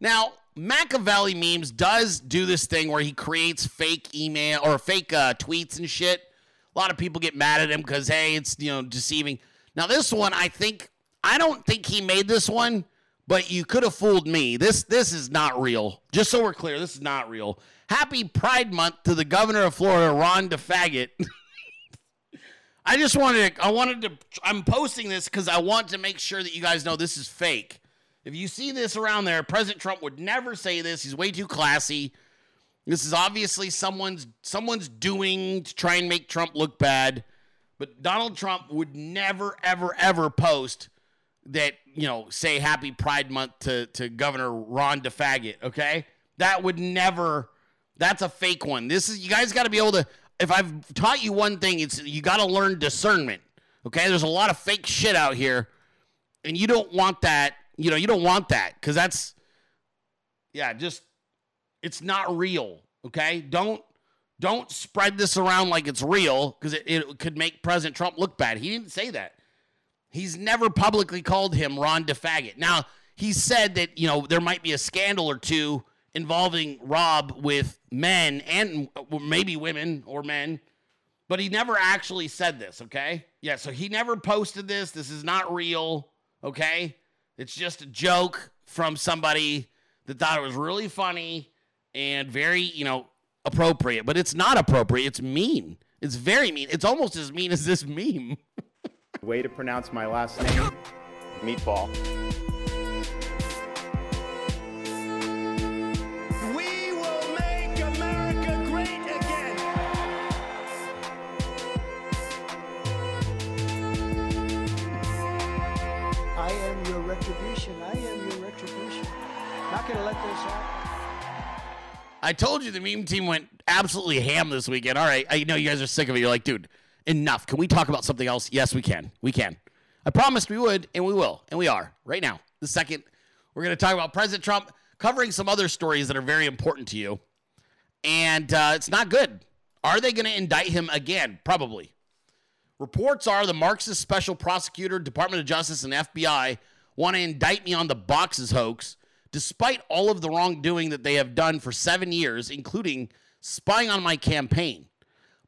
Now, Machiavelli memes does do this thing where he creates fake email or fake uh, tweets and shit. A lot of people get mad at him because hey, it's you know deceiving. Now this one, I think I don't think he made this one, but you could have fooled me. This this is not real. Just so we're clear, this is not real. Happy Pride Month to the governor of Florida, Ron DeFaggot. I just wanted to, I wanted to, I'm posting this because I want to make sure that you guys know this is fake. If you see this around there, President Trump would never say this. He's way too classy. This is obviously someone's someone's doing to try and make Trump look bad. But Donald Trump would never, ever, ever post that, you know, say happy Pride Month to, to Governor Ron DeFaggot, okay? That would never, that's a fake one. This is, you guys got to be able to, if I've taught you one thing, it's you got to learn discernment, okay? There's a lot of fake shit out here, and you don't want that, you know, you don't want that because that's, yeah, just, it's not real, okay? Don't, don't spread this around like it's real because it, it could make President Trump look bad. He didn't say that. He's never publicly called him Ron DeFaggot. Now, he said that, you know, there might be a scandal or two involving Rob with men and maybe women or men, but he never actually said this, okay? Yeah, so he never posted this. This is not real, okay? It's just a joke from somebody that thought it was really funny and very, you know, appropriate, but it's not appropriate. It's mean. It's very mean. It's almost as mean as this meme. Way to pronounce my last name, Meatball. We will make America great again. I am your retribution. I am your retribution. Not gonna let this happen. I told you the meme team went absolutely ham this weekend. All right, I know you guys are sick of it. You're like, dude, enough. Can we talk about something else? Yes, we can. We can. I promised we would, and we will, and we are right now. The second, we're going to talk about President Trump covering some other stories that are very important to you, and uh, it's not good. Are they going to indict him again? Probably. Reports are the Marxist special prosecutor, Department of Justice, and FBI want to indict me on the boxes hoax despite all of the wrongdoing that they have done for seven years, including spying on my campaign.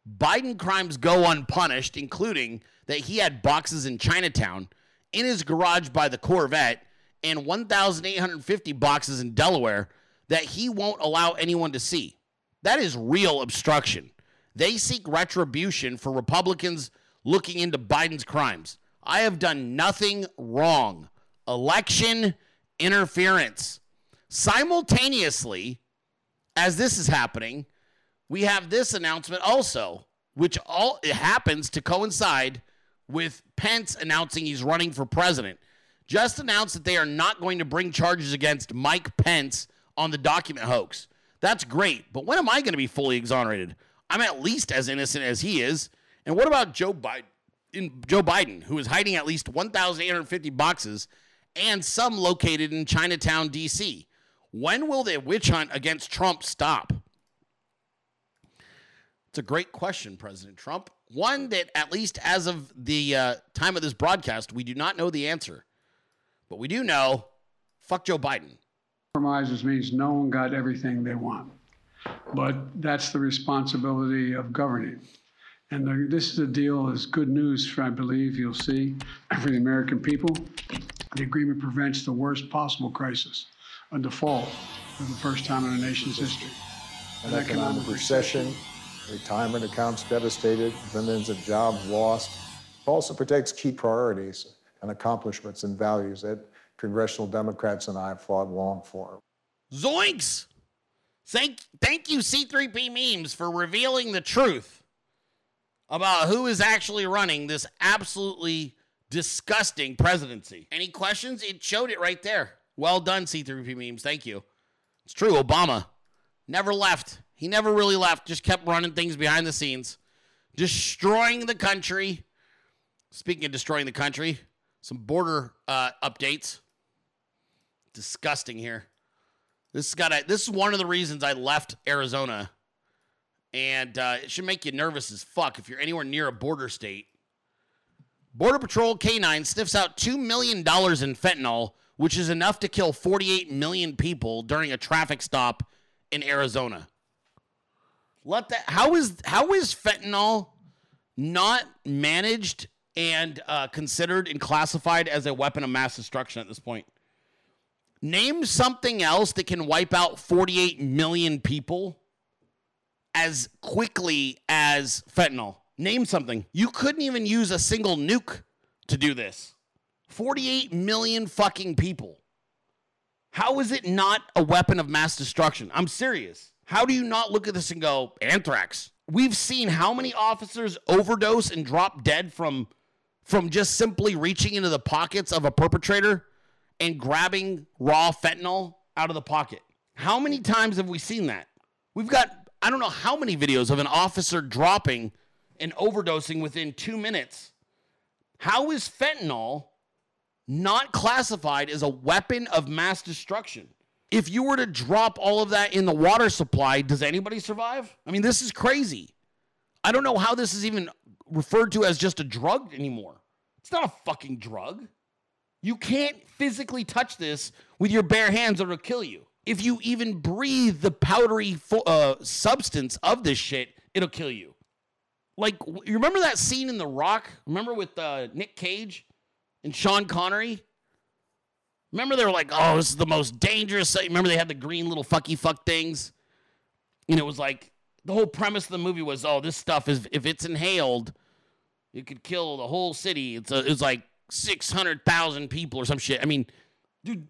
Biden crimes go unpunished, including that he had boxes in Chinatown, in his garage by the Corvette, and 1,850 boxes in Delaware that he won't allow anyone to see. That is real obstruction. They seek retribution for Republicans looking into Biden's crimes. I have done nothing wrong. Election interference. Simultaneously, as this is happening, we have this announcement also, which all it happens to coincide with Pence announcing he's running for president. Just announced that they are not going to bring charges against Mike Pence on the document hoax. That's great, but when am I going to be fully exonerated? I'm at least as innocent as he is. And what about Joe Biden? Joe Biden, who is hiding at least 1,850 boxes and some located in Chinatown, D.C. When will the witch hunt against Trump stop? It's a great question, President Trump. One that, at least as of the uh, time of this broadcast, we do not know the answer. But we do know fuck Joe Biden. Compromises means no one got everything they want. But that's the responsibility of governing. And the, this is a deal that's good news, for, I believe you'll see, for the American people. The agreement prevents the worst possible crisis, a default for the first time in our nation's history. An economic recession, retirement accounts devastated, millions of jobs lost. It also protects key priorities and accomplishments and values that congressional Democrats and I have fought long for. Zoinks! Thank, thank you, C3P Memes, for revealing the truth about who is actually running this absolutely disgusting presidency. Any questions? It showed it right there. Well done, C3P Memes. Thank you. It's true. Obama never left. He never really left, just kept running things behind the scenes, destroying the country. Speaking of destroying the country, some border uh, updates. Disgusting here. This has got this is one of the reasons I left Arizona, and uh, it should make you nervous as fuck if you're anywhere near a border state. Border Patrol K9 sniffs out $2 million in fentanyl, which is enough to kill 48 million people during a traffic stop in Arizona. Let that how is how is fentanyl not managed and uh, considered and classified as a weapon of mass destruction at this point? Name something else that can wipe out 48 million people as quickly as fentanyl. Name something. You couldn't even use a single nuke to do this. 48 million fucking people. How is it not a weapon of mass destruction? I'm serious. How do you not look at this and go, anthrax? We've seen how many officers overdose and drop dead from from just simply reaching into the pockets of a perpetrator and grabbing raw fentanyl out of the pocket. How many times have we seen that? We've got I don't know how many videos of an officer dropping and overdosing within 2 minutes. How is fentanyl not classified as a weapon of mass destruction? If you were to drop all of that in the water supply, does anybody survive? I mean, this is crazy. I don't know how this is even referred to as just a drug anymore. It's not a fucking drug. You can't physically touch this with your bare hands or it'll kill you. If you even breathe the powdery fo- uh, substance of this shit, it'll kill you. Like, you remember that scene in The Rock? Remember with uh, Nick Cage and Sean Connery? Remember they were like, oh, this is the most dangerous. Remember they had the green little fucky fuck things? And it was like, the whole premise of the movie was, oh, this stuff is, if it's inhaled, it could kill the whole city. It's, a, it's like 600,000 people or some shit. I mean, dude,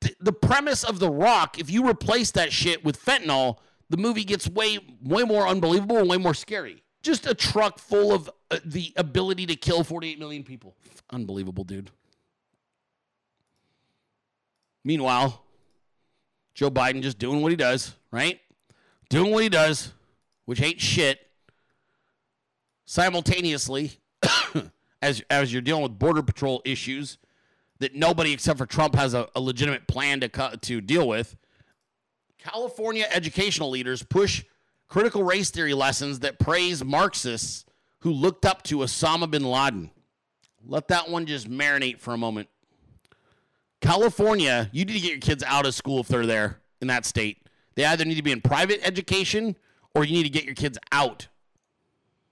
th- the premise of The Rock, if you replace that shit with fentanyl, the movie gets way, way more unbelievable and way more scary. Just a truck full of uh, the ability to kill 48 million people. Unbelievable, dude. Meanwhile, Joe Biden just doing what he does, right? Doing what he does, which ain't shit. Simultaneously, as as you're dealing with border patrol issues that nobody except for Trump has a, a legitimate plan to cut, to deal with, California educational leaders push critical race theory lessons that praise Marxists who looked up to Osama bin Laden. Let that one just marinate for a moment. California, you need to get your kids out of school if they're there in that state. They either need to be in private education or you need to get your kids out.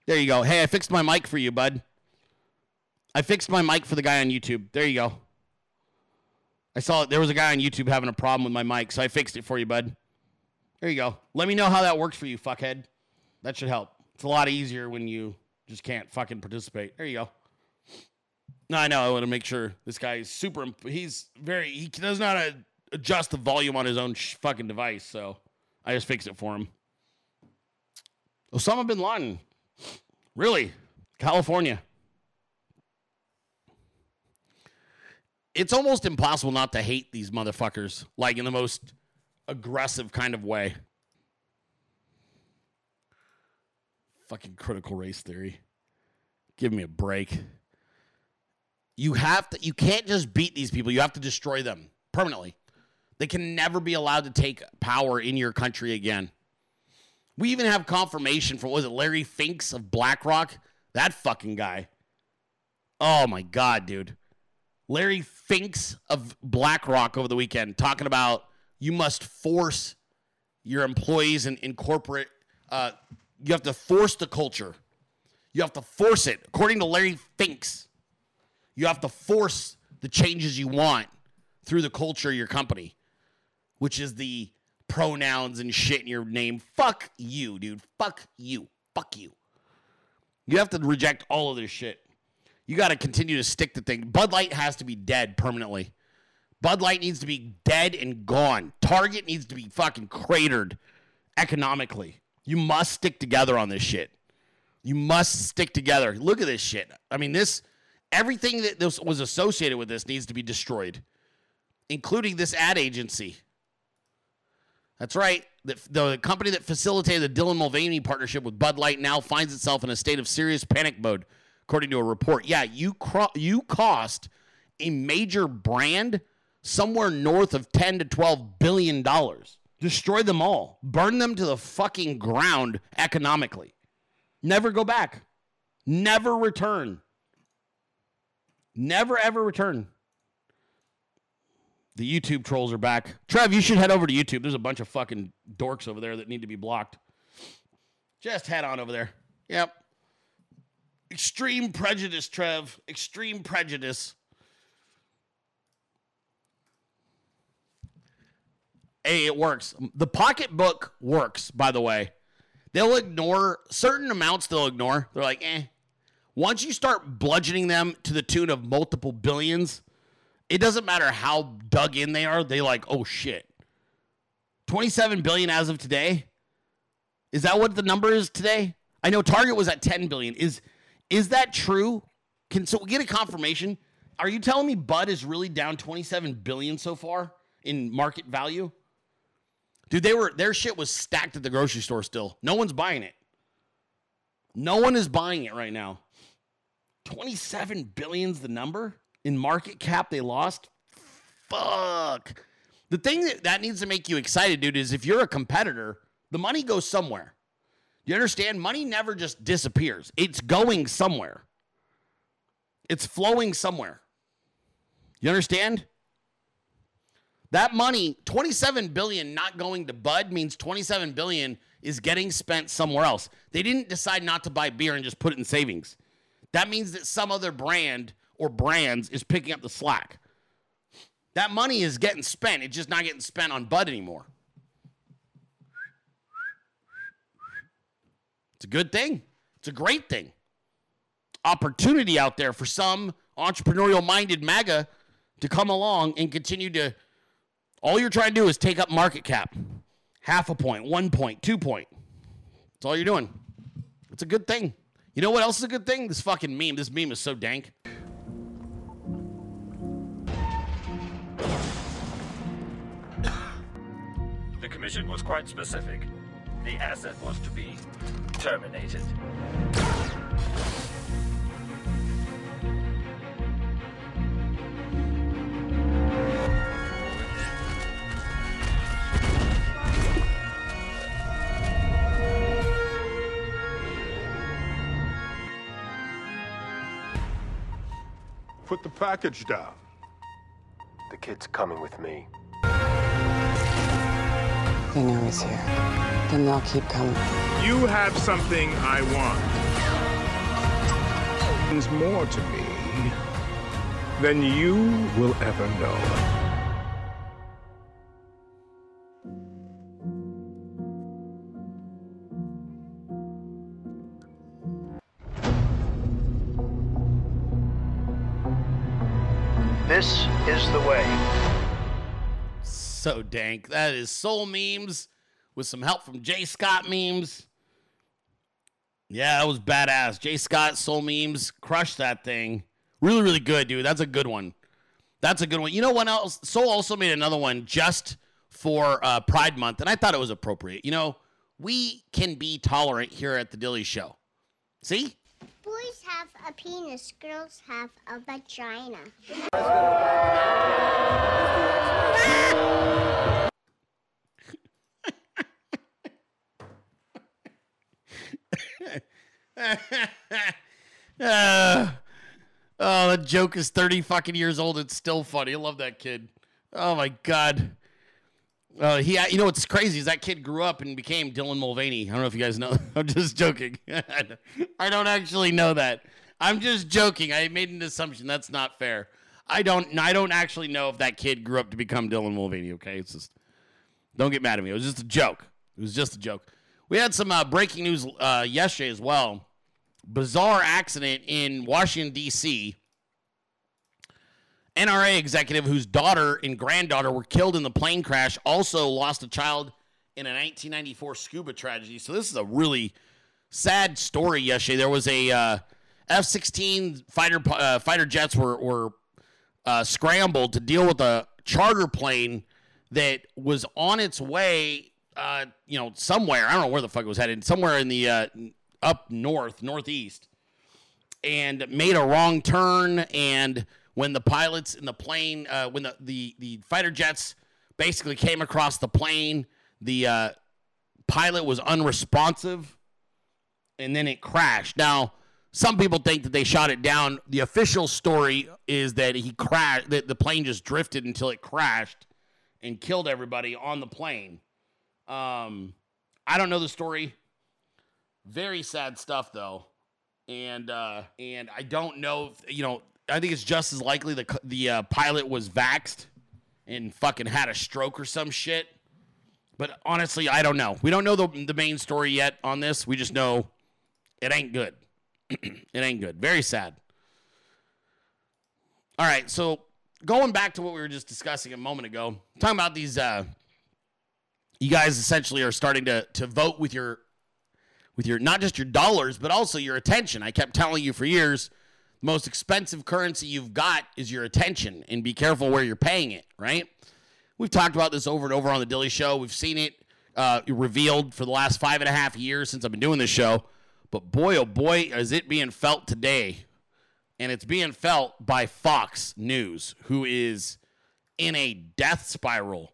There you go. Hey, I fixed my mic for you, bud. I fixed my mic for the guy on YouTube. There you go. I saw there was a guy on YouTube having a problem with my mic, so I fixed it for you, bud. There you go. Let me know how that works for you, fuckhead. That should help. It's a lot easier when you just can't fucking participate. There you go. No, I know. I want to make sure this guy is super. imp- He's very. He does not uh, adjust the volume on his own sh- fucking device, so I just fixed it for him. Osama bin Laden. Really? California. It's almost impossible not to hate these motherfuckers, like in the most aggressive kind of way. Fucking critical race theory. Give me a break. You have to you can't just beat these people. You have to destroy them permanently. They can never be allowed to take power in your country again. We even have confirmation from was it Larry Finks of BlackRock? That fucking guy. Oh my god, dude. Larry Finks of BlackRock over the weekend talking about you must force your employees in, in corporate uh, you have to force the culture. You have to force it. According to Larry Finks, you have to force the changes you want through the culture of your company, which is the pronouns and shit in your name. Fuck you, dude. Fuck you. Fuck you. You have to reject all of this shit. You got to continue to stick to things. Bud Light has to be dead permanently. Bud Light needs to be dead and gone. Target needs to be fucking cratered economically. You must stick together on this shit. You must stick together. Look at this shit. I mean, this everything that this was associated with this needs to be destroyed, including this ad agency. That's right. The, the company that facilitated the Dylan Mulvaney partnership with Bud Light now finds itself in a state of serious panic mode, according to a report. Yeah, you cro- you cost a major brand somewhere north of 10 to 12 billion dollars. Destroy them all. Burn them to the fucking ground economically. Never go back. Never return. Never ever return. The YouTube trolls are back. Trev, you should head over to YouTube. There's a bunch of fucking dorks over there that need to be blocked. Just head on over there. Yep. Extreme prejudice, Trev. Extreme prejudice. Hey, it works. The pocketbook works, by the way. They'll ignore certain amounts, they'll ignore. They're like, eh. Once you start bludgeoning them to the tune of multiple billions, it doesn't matter how dug in they are, they like, oh shit. 27 billion as of today? Is that what the number is today? I know Target was at 10 billion. Is is that true? Can so we get a confirmation? Are you telling me Bud is really down 27 billion so far in market value? Dude, they were their shit was stacked at the grocery store still. No one's buying it. No one is buying it right now. 27 billion's the number in market cap they lost. Fuck. The thing that, that needs to make you excited, dude, is if you're a competitor, the money goes somewhere. You understand? Money never just disappears. It's going somewhere. It's flowing somewhere. You understand? That money, 27 billion not going to Bud means 27 billion is getting spent somewhere else. They didn't decide not to buy beer and just put it in savings. That means that some other brand or brands is picking up the slack. That money is getting spent. It's just not getting spent on Bud anymore. It's a good thing. It's a great thing. Opportunity out there for some entrepreneurial minded MAGA to come along and continue to. All you're trying to do is take up market cap. Half a point, one point, two point. That's all you're doing. It's a good thing. You know what else is a good thing? This fucking meme. This meme is so dank. The commission was quite specific. The asset was to be terminated. Put the package down. The The kid's coming with me. They know he's here. Then they'll keep coming. You have something I want. Means more to me than you will ever know. This is the way. So dank. That is soul memes with some help from Jay Scott memes. Yeah, that was badass. Jay Scott soul memes crushed that thing. Really, really good, dude. That's a good one. That's a good one. You know what else? Soul also made another one just for uh, Pride Month, and I thought it was appropriate. You know, we can be tolerant here at the Dilley Show. See? Boys have a penis, girls have a vagina. Uh, oh, that joke is 30 fucking years old. It's still funny. I love that kid. Oh my god. Uh, he, you know what's crazy is that kid grew up and became Dylan Mulvaney. I don't know if you guys know. I'm just joking. I don't actually know that. I'm just joking. I made an assumption. That's not fair. I don't. I don't actually know if that kid grew up to become Dylan Mulvaney. Okay, it's just. Don't get mad at me. It was just a joke. It was just a joke. We had some uh, breaking news uh, yesterday as well. Bizarre accident in Washington D.C. NRA executive whose daughter and granddaughter were killed in the plane crash also lost a child in a 1994 scuba tragedy. So this is a really sad story. Yesterday, there was a uh, F-16 fighter uh, fighter jets were were uh, scrambled to deal with a charter plane that was on its way, uh, you know, somewhere. I don't know where the fuck it was headed. Somewhere in the uh, up north, northeast, and made a wrong turn and when the pilots in the plane, uh, when the, the, the fighter jets basically came across the plane, the uh, pilot was unresponsive and then it crashed. Now, some people think that they shot it down. The official story is that he crashed, that the plane just drifted until it crashed and killed everybody on the plane. Um, I don't know the story. Very sad stuff, though. And uh, and I don't know, if, you know, I think it's just as likely the the uh, pilot was vaxed and fucking had a stroke or some shit. But honestly, I don't know. We don't know the the main story yet on this. We just know it ain't good. it ain't good. Very sad. All right, so going back to what we were just discussing a moment ago, talking about these uh you guys essentially are starting to to vote with your with your not just your dollars, but also your attention. I kept telling you for years most expensive currency you've got is your attention, and be careful where you're paying it, right? We've talked about this over and over on the Dilley Show. We've seen it uh, revealed for the last five and a half years since I've been doing this show. But boy, oh boy, is it being felt today. And it's being felt by Fox News, who is in a death spiral.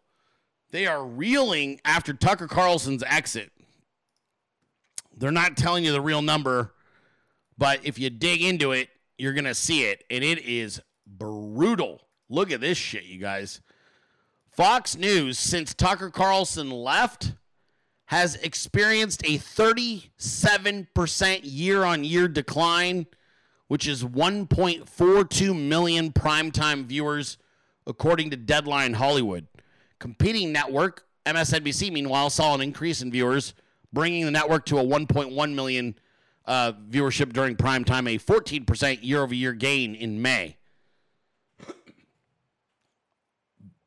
They are reeling after Tucker Carlson's exit. They're not telling you the real number, but if you dig into it, you're going to see it. And it is brutal. Look at this shit, you guys. Fox News, since Tucker Carlson left, has experienced a 37% year on year decline, which is 1.42 million primetime viewers, according to Deadline Hollywood. Competing network, MSNBC, meanwhile, saw an increase in viewers, bringing the network to a 1.1 million uh, viewership during prime time, a 14% year over year gain in May.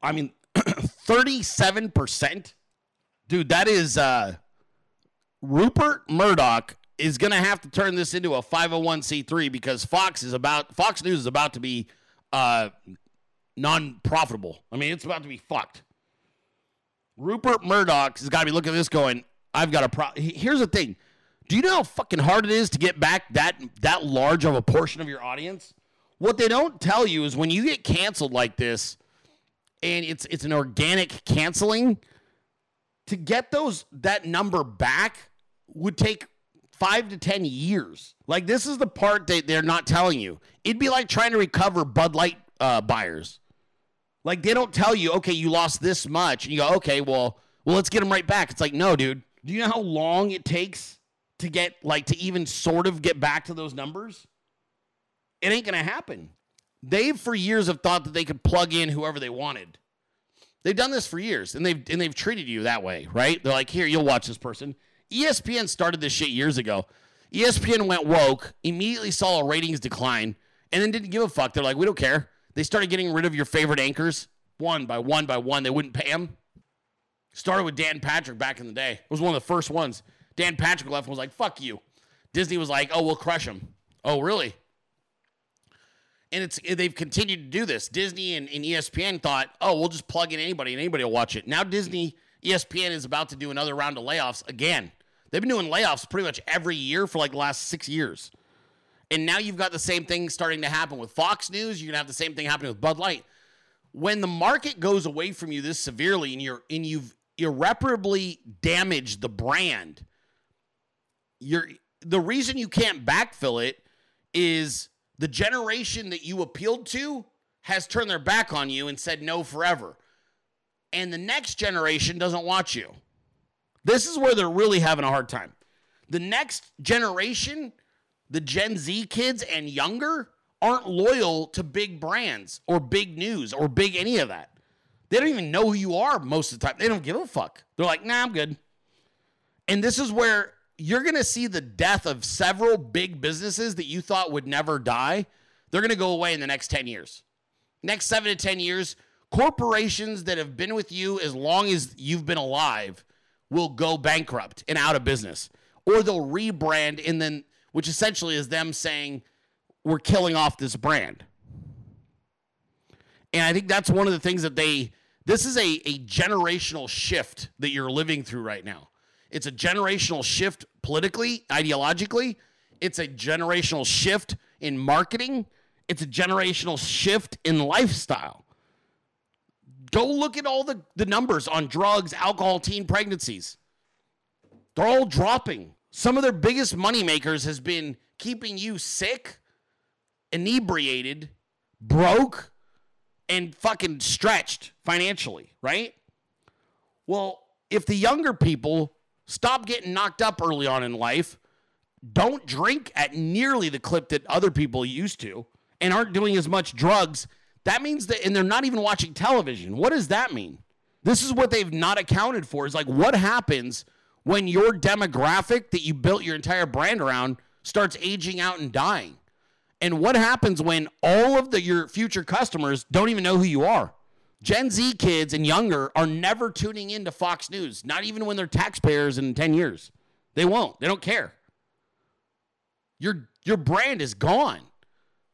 I mean, 37%? Dude, that is uh, Rupert Murdoch is going to have to turn this into a 501c3 because Fox is about Fox News is about to be uh, non-profitable. I mean, it's about to be fucked. Rupert Murdoch has got to be looking at this going, I've got a problem. Here's the thing. Do you know how fucking hard it is to get back that that large of a portion of your audience? What they don't tell you is when you get canceled like this, and it's it's an organic canceling, to get those that number back would take five to ten years. Like this is the part that they're not telling you. It'd be like trying to recover Bud Light uh, buyers. Like they don't tell you, okay, you lost this much, and you go, okay, well, well, let's get them right back. It's like, no, dude. Do you know how long it takes to get like to even sort of get back to those numbers? It ain't gonna happen. They've for years have thought that they could plug in whoever they wanted. They've done this for years, and they've and they've treated you that way, right? They're like, here, you'll watch this person. ESPN started this shit years ago. ESPN went woke, immediately saw a ratings decline, and then didn't give a fuck. They're like, we don't care. They started getting rid of your favorite anchors one by one by one. They wouldn't pay them. Started with Dan Patrick back in the day. It was one of the first ones. Dan Patrick left and was like, fuck you. Disney was like, oh, we'll crush him. Oh, really? And it's they've continued to do this. Disney and, and ESPN thought, oh, we'll just plug in anybody and anybody will watch it. Now Disney, ESPN is about to do another round of layoffs again. They've been doing layoffs pretty much every year for like the last six years. And now you've got the same thing starting to happen with Fox News. You're gonna have the same thing happening with Bud Light. When the market goes away from you this severely and you're and you've irreparably damaged the brand, you're the reason you can't backfill it is the generation that you appealed to has turned their back on you and said no forever. And the next generation doesn't watch you. This is where they're really having a hard time. The next generation, the Gen Z kids and younger, aren't loyal to big brands or big news or big any of that. They don't even know who you are most of the time. They don't give a fuck. They're like, nah, I'm good. And this is where you're going to see the death of several big businesses that you thought would never die. They're going to go away in the next 10 years. Next seven to 10 years, corporations that have been with you as long as you've been alive will go bankrupt and out of business. Or they'll rebrand and then, which essentially is them saying, we're killing off this brand. And I think that's one of the things that they, this is a, a generational shift that you're living through right now. It's a generational shift politically, ideologically. It's a generational shift in marketing. It's a generational shift in lifestyle. Go look at all the, the numbers on drugs, alcohol, teen pregnancies. They're all dropping. Some of their biggest money makers has been keeping you sick, inebriated, broke, and fucking stretched financially, right? Well, if the younger people stop getting knocked up early on in life, don't drink at nearly the clip that other people used to, and aren't doing as much drugs, that means that, and they're not even watching television. What does that mean? This is what they've not accounted for is like what happens when your demographic that you built your entire brand around starts aging out and dying? And what happens when all of the your future customers don't even know who you are? Gen Z kids and younger are never tuning into Fox News, not even when they're taxpayers in 10 years. They won't. They don't care. Your your brand is gone.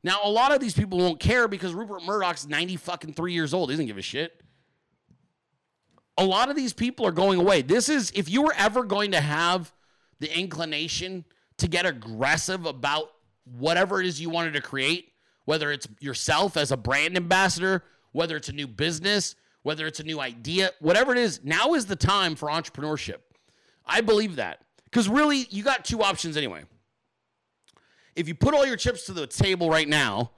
Now, a lot of these people won't care because Rupert Murdoch's 90 fucking 3 years old. He doesn't give a shit. A lot of these people are going away. This is if you were ever going to have the inclination to get aggressive about whatever it is you wanted to create, whether it's yourself as a brand ambassador, whether it's a new business, whether it's a new idea, whatever it is, now is the time for entrepreneurship. I believe that. Because really, you got two options anyway. If you put all your chips to the table right now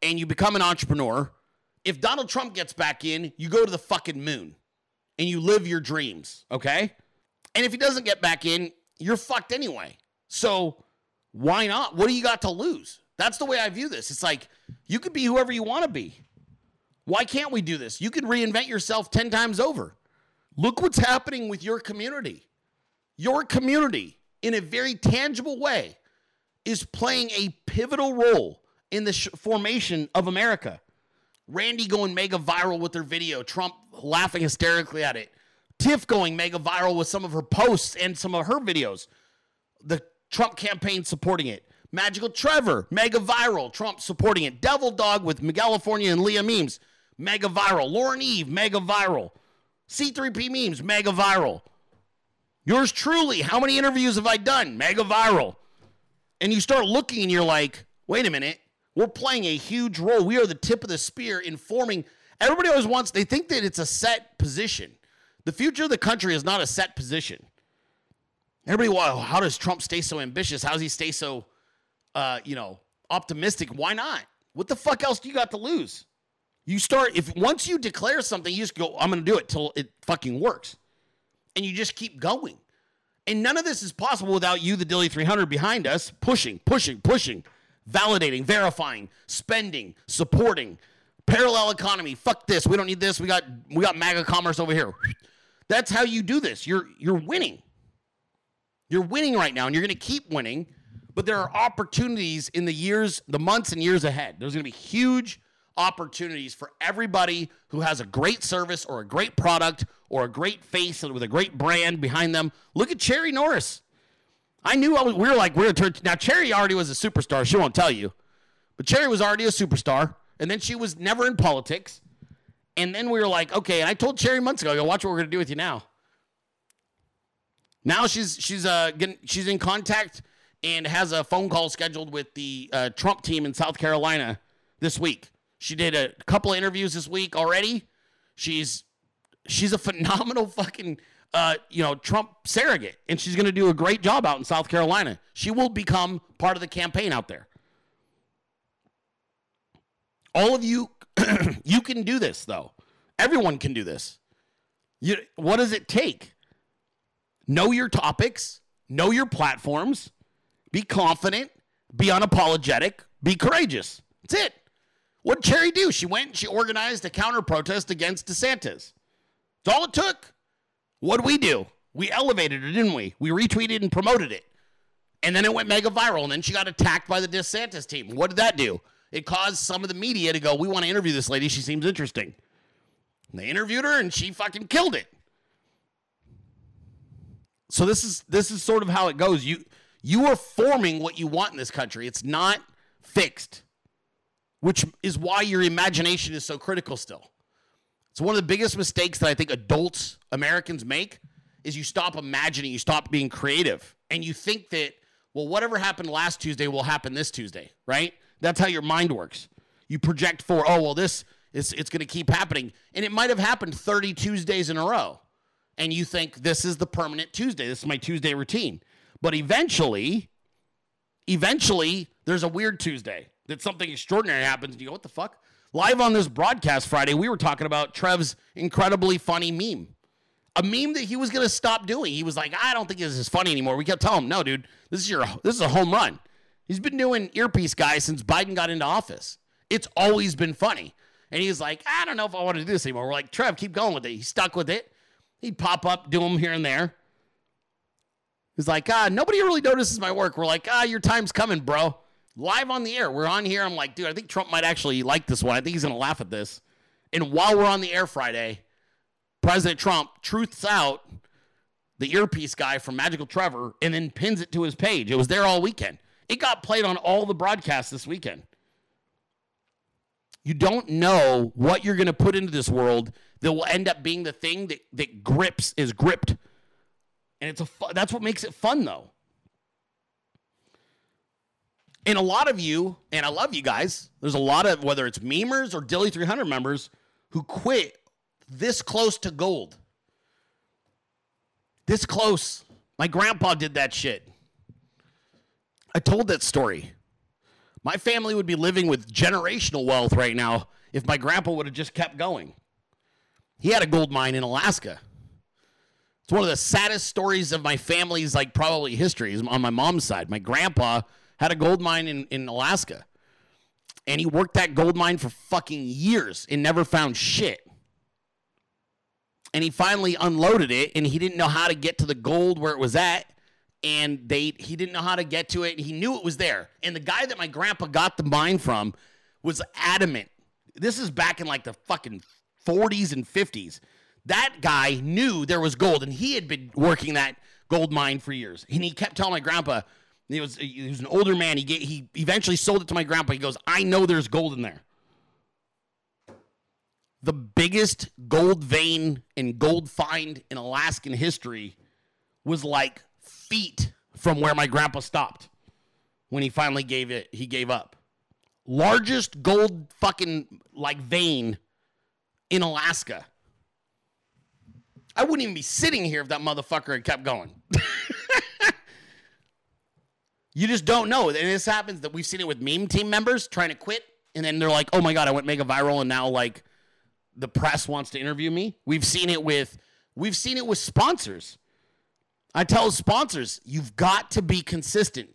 and you become an entrepreneur, if Donald Trump gets back in, you go to the fucking moon and you live your dreams, okay? And if he doesn't get back in, you're fucked anyway. So why not? What do you got to lose? That's the way I view this. It's like you could be whoever you want to be. Why can't we do this? You can reinvent yourself 10 times over. Look what's happening with your community. Your community, in a very tangible way, is playing a pivotal role in the sh- formation of America. Randy going mega viral with their video, Trump laughing hysterically at it, Tiff going mega viral with some of her posts and some of her videos, the Trump campaign supporting it. Magical Trevor, mega viral, Trump supporting it. Devil Dog with California and Leah Memes, mega viral. Lauren Eve, mega viral. C3P Memes, mega viral. Yours truly, how many interviews have I done? Mega viral. And you start looking and you're like, wait a minute, we're playing a huge role. We are the tip of the spear in forming. Everybody always wants, they think that it's a set position. The future of the country is not a set position. Everybody, wow, how does Trump stay so ambitious? How does he stay so, uh, you know, optimistic? Why not? What the fuck else do you got to lose? You start if once you declare something, you just go, I'm gonna do it till it fucking works. And you just keep going. And none of this is possible without you, the Dilley 300 behind us, pushing, pushing, pushing, validating, verifying, spending, supporting, parallel economy. Fuck this. We don't need this. We got we got MAGA commerce over here. That's how you do this. You're you're winning. You're winning right now, and you're to keep winning. But there are opportunities in the years, the months, and years ahead. There's to be huge opportunities for everybody who has a great service or a great product or a great face with a great brand behind them. Look at Cherry Norris. I knew I was, we were like, we're turn. Now, Cherry already was a superstar. She won't tell you. But Cherry was already a superstar. And then she was never in politics. And then we were like, okay. And I told Cherry months ago, go, watch what we're going to do with you now. Now she's she's uh getting, she's in contact and has a phone call scheduled with the uh, Trump team in South Carolina this week. She did a couple of interviews this week already. She's she's a phenomenal fucking uh, you know Trump surrogate, and she's going to do a great job out in South Carolina. She will become part of the campaign out there. All of you, you can do this though. Everyone can do this. You, what does it take? Know your topics, know your platforms, be confident, be unapologetic, be courageous. That's it. What did Cherry do? She went and she organized a counter protest against DeSantis. That's all it took. What did we do? We elevated it, didn't we? We retweeted and promoted it. And then it went mega viral. And then she got attacked by the DeSantis team. What did that do? It caused some of the media to go, We want to interview this lady. She seems interesting. And they interviewed her and she fucking killed it. So this is this is sort of how it goes. You you are forming what you want in this country. It's not fixed. Which is why your imagination is so critical still. It's one of the biggest mistakes that I think adults, Americans make is you stop imagining, you stop being creative, and you think that well whatever happened last Tuesday will happen this Tuesday, right? That's how your mind works. You project for, oh well this is it's going to keep happening and it might have happened 30 Tuesdays in a row and you think this is the permanent Tuesday. This is my Tuesday routine. But eventually, eventually, there's a weird Tuesday that something extraordinary happens, and you go, "What the fuck?" Live on this broadcast Friday, we were talking about Trev's incredibly funny meme, a meme that he was gonna stop doing. He was like, "I don't think this is funny anymore." We kept telling him, "No, dude, this is your this is a home run." He's been doing earpiece guys since Biden got into office. It's always been funny. And he's like, I don't know if I want to do this anymore. We're like, Trev, keep going with it. He stuck with it. He'd pop up, do them here and there. He's like, ah, nobody really notices my work. We're like, ah, your time's coming, bro. Live on the air. We're on here. I'm like, dude, I think Trump might actually like this one. I think he's going to laugh at this. And while we're on the air Friday, President Trump truths out the earpiece guy from Magical Trevor and then pins it to his page. It was there all weekend. It got played on all the broadcasts this weekend. You don't know what you're going to put into this world that will end up being the thing that, that grips is gripped. And it's a fu- that's what makes it fun though. And a lot of you, and I love you guys, there's a lot of whether it's memers or Dilley 300 members who quit this close to gold. This close. My grandpa did that shit. I told that story. My family would be living with generational wealth right now if my grandpa would have just kept going. He had a gold mine in Alaska. It's one of the saddest stories of my family's like probably history is on my mom's side. My grandpa had a gold mine in, in Alaska. And he worked that gold mine for fucking years and never found shit. And he finally unloaded it and he didn't know how to get to the gold where it was at. And they he didn't know how to get to it. He knew it was there. And the guy that my grandpa got the mine from was adamant. This is back in like the fucking 40s and 50s. That guy knew there was gold, and he had been working that gold mine for years. And he kept telling my grandpa, he was he was an older man. He get, he eventually sold it to my grandpa. He goes, "I know there's gold in there." The biggest gold vein and gold find in Alaskan history was like feet from where my grandpa stopped when he finally gave it. He gave up. Largest gold fucking like vein in Alaska. I wouldn't even be sitting here if that motherfucker had kept going. you just don't know. And this happens that we've seen it with meme team members trying to quit and then they're like, "Oh my god, I went mega viral and now like the press wants to interview me." We've seen it with we've seen it with sponsors. I tell sponsors, you've got to be consistent.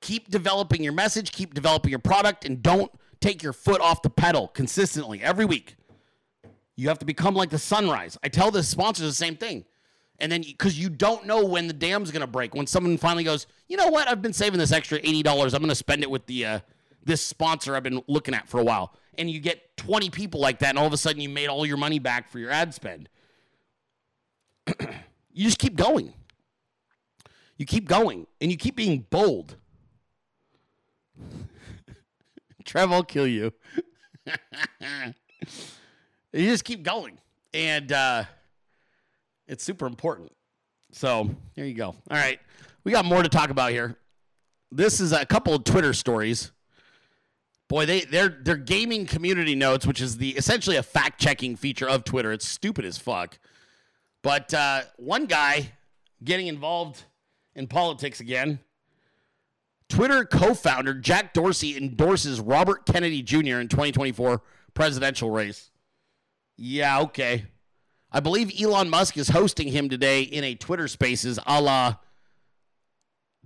Keep developing your message, keep developing your product and don't take your foot off the pedal consistently every week. You have to become like the sunrise. I tell the sponsors the same thing. And then because you don't know when the dam's gonna break, when someone finally goes, you know what? I've been saving this extra eighty dollars. I'm gonna spend it with the uh, this sponsor I've been looking at for a while. And you get 20 people like that, and all of a sudden you made all your money back for your ad spend. you just keep going. You keep going, and you keep being bold. Trev will kill you. you just keep going. And uh, it's super important. So there you go. All right. We got more to talk about here. This is a couple of Twitter stories. Boy, they they're they're gaming community notes, which is the essentially a fact checking feature of Twitter. It's stupid as fuck. But uh, one guy getting involved in politics again. Twitter co-founder Jack Dorsey endorses Robert Kennedy Jr. in 2024 presidential race. Yeah, okay. I believe Elon Musk is hosting him today in a Twitter Spaces a la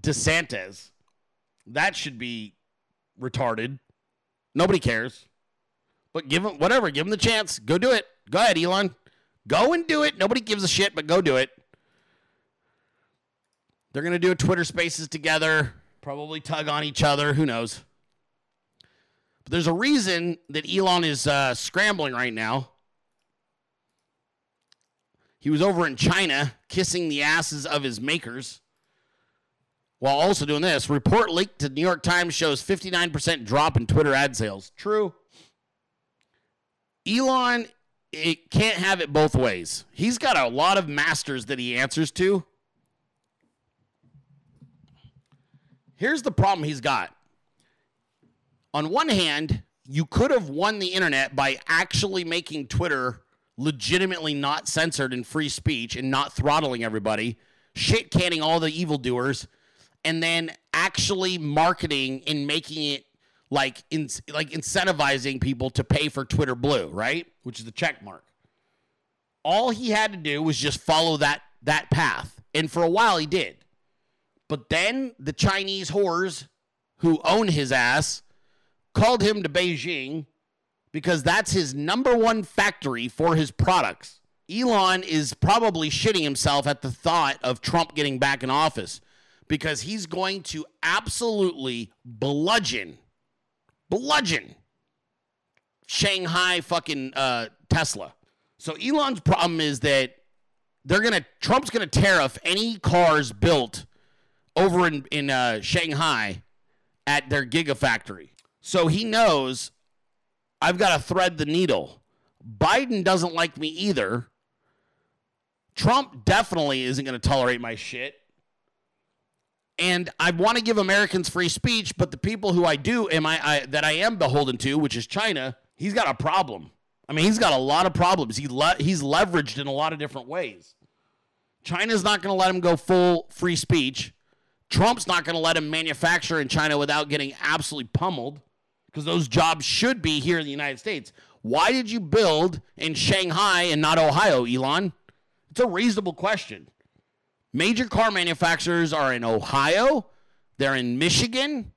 DeSantis. That should be retarded. Nobody cares. But give him whatever. Give him the chance. Go do it. Go ahead, Elon. Go and do it. Nobody gives a shit, but go do it. They're going to do a Twitter Spaces together, probably tug on each other. Who knows? But there's a reason that Elon is uh, scrambling right now. He was over in China kissing the asses of his makers while also doing this. Report leaked to New York Times shows 59% drop in Twitter ad sales. True. Elon it can't have it both ways. He's got a lot of masters that he answers to. Here's the problem he's got. On one hand, you could have won the internet by actually making Twitter legitimately not censored and free speech and not throttling everybody, shit canning all the evildoers, and then actually marketing and making it like in, like incentivizing people to pay for Twitter Blue, right? Which is the check mark. All he had to do was just follow that that path. And for a while he did. But then the Chinese whores who own his ass called him to Beijing because that's his number one factory for his products. Elon is probably shitting himself at the thought of Trump getting back in office because he's going to absolutely bludgeon, bludgeon Shanghai fucking uh, Tesla. So Elon's problem is that they're gonna Trump's gonna tariff any cars built over in in uh, Shanghai at their gigafactory. So he knows I've got to thread the needle. Biden doesn't like me either. Trump definitely isn't going to tolerate my shit. And I want to give Americans free speech, but the people who I do am I, I that I am beholden to, which is China, he's got a problem. I mean, he's got a lot of problems. He le- he's leveraged in a lot of different ways. China's not going to let him go full free speech. Trump's not going to let him manufacture in China without getting absolutely pummeled because those jobs should be here in the United States. Why did you build in Shanghai and not Ohio, Elon? It's a reasonable question. Major car manufacturers are in Ohio, they're in Michigan.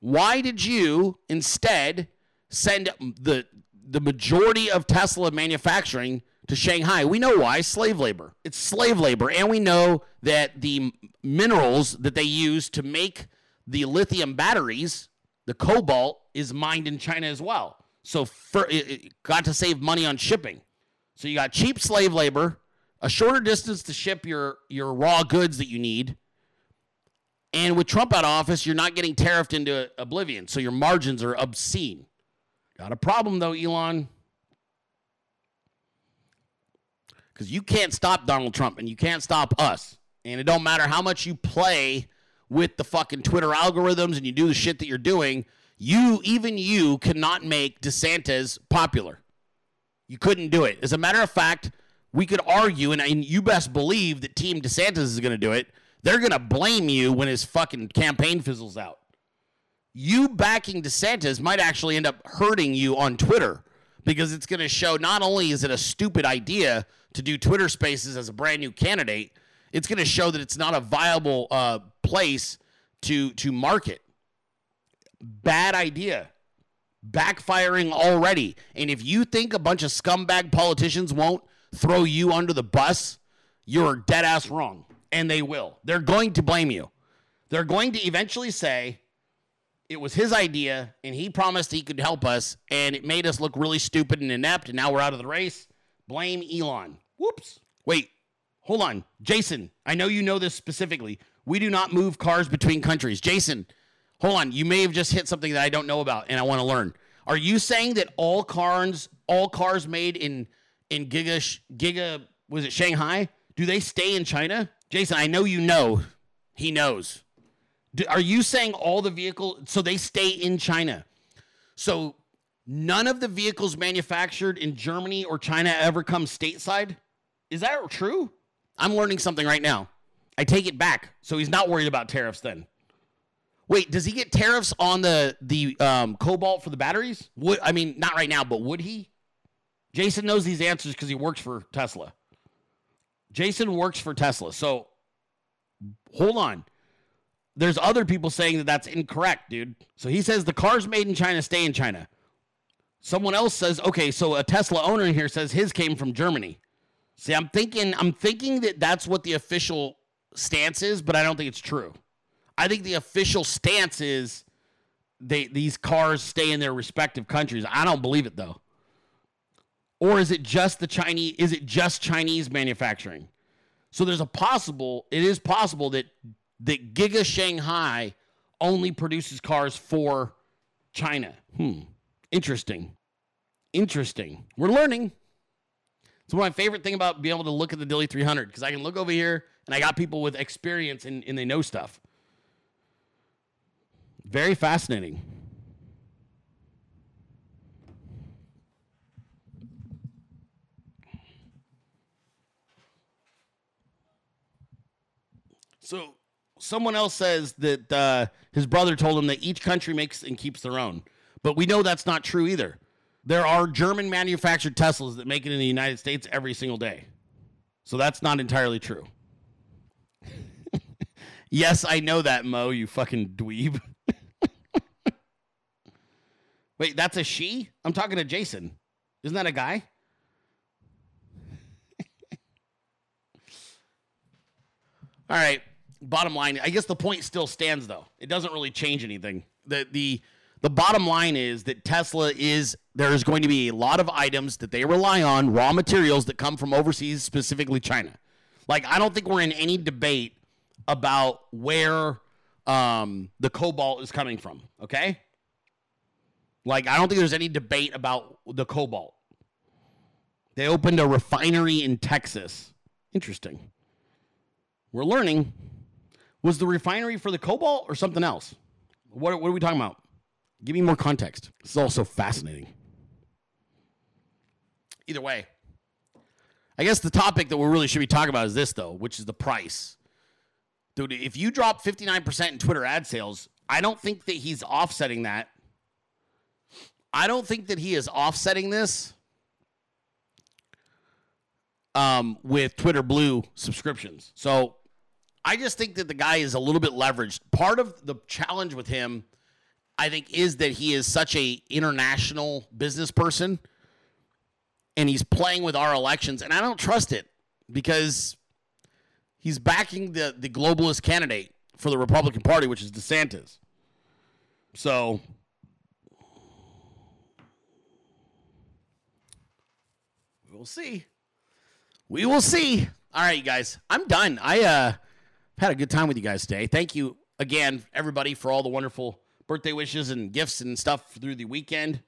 Why did you instead send the the majority of Tesla manufacturing to Shanghai? We know why, slave labor. It's slave labor and we know that the minerals that they use to make the lithium batteries the cobalt is mined in China as well. So for, it, it got to save money on shipping. So you got cheap slave labor, a shorter distance to ship your your raw goods that you need. And with Trump out of office, you're not getting tariffed into oblivion. So your margins are obscene. Got a problem though, Elon. Because you can't stop Donald Trump and you can't stop us. And it don't matter how much you play with the fucking Twitter algorithms and you do the shit that you're doing, you, even you, cannot make DeSantis popular. You couldn't do it. As a matter of fact, we could argue, and, and you best believe that Team DeSantis is going to do it. They're going to blame you when his fucking campaign fizzles out. you backing DeSantis might actually end up hurting you on Twitter because it's going to show not only is it a stupid idea to do Twitter spaces as a brand new candidate, it's going to show that it's not a viable uh, place to to market. Bad idea. Backfiring already. And if you think a bunch of scumbag politicians won't throw you under the bus, you're dead ass wrong. And they will. They're going to blame you. They're going to eventually say it was his idea and he promised he could help us and it made us look really stupid and inept and now we're out of the race. Blame Elon. Whoops. Wait, hold on. Jason, I know you know this specifically. We do not move cars between countries. Jason, hold on. You may have just hit something that I don't know about and I want to learn. Are you saying that all cars, all cars made in in Giga Giga was it Shanghai? Do they stay in China? Jason, I know you know. He knows. Do, are you saying all the vehicle so they stay in China? So none of the vehicles manufactured in Germany or China ever come stateside? Is that true? I'm learning something right now. I take it back. So he's not worried about tariffs then. Wait, does he get tariffs on the the um, cobalt for the batteries? Would I mean not right now, but would he? Jason knows these answers because he works for Tesla. Jason works for Tesla. So hold on. There's other people saying that that's incorrect, dude. So he says the cars made in China stay in China. Someone else says, okay, so a Tesla owner here says his came from Germany. See, I'm thinking, I'm thinking that that's what the official stance is, but I don't think it's true. I think the official stance is they these cars stay in their respective countries. I don't believe it though. Or is it just the Chinese? Is it just Chinese manufacturing? So there's a possible. It is possible that that Giga Shanghai only produces cars for China. Hmm. Interesting. Interesting. We're learning. It's one of my favorite thing about being able to look at the Dilley 300 because I can look over here and I got people with experience and, and they know stuff. Very fascinating. So someone else says that uh, his brother told him that each country makes and keeps their own, but we know that's not true either. There are German manufactured Teslas that make it in the United States every single day, so that's not entirely true. Yes, I know that, Mo. You fucking dweeb. Wait, that's a she? I'm talking to Jason. Isn't that a guy? All right. Bottom line, I guess the point still stands though. It doesn't really change anything. The the the bottom line is that Tesla is there is going to be a lot of items that they rely on, raw materials that come from overseas, specifically China. Like I don't think we're in any debate about where um, the cobalt is coming from. Okay. Like I don't think there's any debate about the cobalt. They opened a refinery in Texas. Interesting. We're learning. Was the refinery for the cobalt or something else? What, what are we talking about? Give me more context. This is all so fascinating. Either way, I guess the topic that we really should be talking about is this, though, which is the price. Dude, if you drop 59% in Twitter ad sales, I don't think that he's offsetting that. I don't think that he is offsetting this um, with Twitter Blue subscriptions. So I just think that the guy is a little bit leveraged. Part of the challenge with him, I think, is that he is such a international business person, and he's playing with our elections, and I don't trust it because he's backing the the globalist candidate for the Republican Party, which is DeSantis. So. We'll see. We will see. All right, you guys. I'm done. I uh had a good time with you guys today. Thank you again, everybody, for all the wonderful birthday wishes and gifts and stuff through the weekend.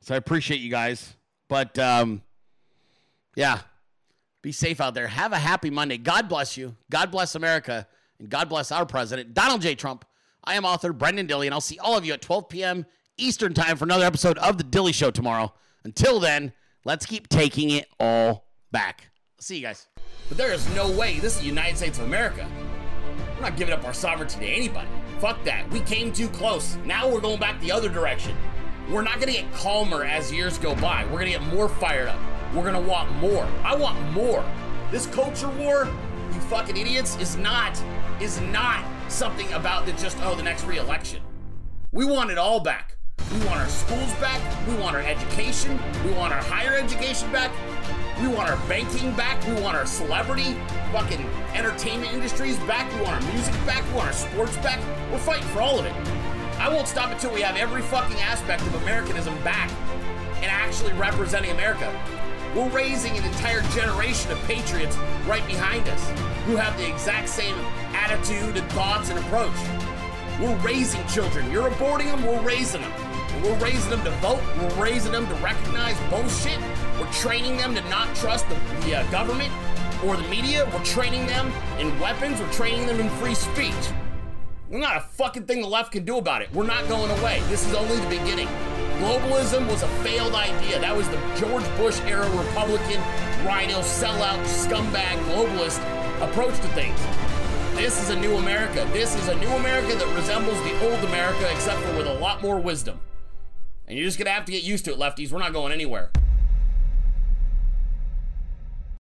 So I appreciate you guys. But um, yeah, be safe out there. Have a happy Monday. God bless you. God bless America. And God bless our president, Donald J. Trump. I am author Brenden Dilley, and I'll see all of you at 12 p.m. Eastern Time for another episode of The Dilley Show tomorrow. Until then, let's keep taking it all back. See you guys. But there is no way this is the United States of America. We're not giving up our sovereignty to anybody. Fuck that. We came too close. Now we're going back the other direction. We're not gonna get calmer as years go by. We're gonna get more fired up. We're gonna want more. I want more. This culture war, you fucking idiots, is not is not something about the just oh the next re-election. We want it all back. We want our schools back. We want our education. We want our higher education back. We want our banking back. We want our celebrity fucking entertainment industries back. We want our music back. We want our sports back. We're fighting for all of it. I won't stop until we have every fucking aspect of Americanism back and actually representing America. We're raising an entire generation of patriots right behind us who have the exact same attitude and thoughts and approach. We're raising children. You're aborting them, we're raising them. And we're raising them to vote. We're raising them to recognize bullshit. We're training them to not trust the, the uh, government or the media. We're training them in weapons. We're training them in free speech. There's not a fucking thing the left can do about it. We're not going away. This is only the beginning. Globalism was a failed idea. That was the George Bush era Republican, RINO, sellout, scumbag, globalist approach to things. This is a new America. This is a new America that resembles the old America, except for with a lot more wisdom. And you're just gonna have to get used to it, lefties. We're not going anywhere.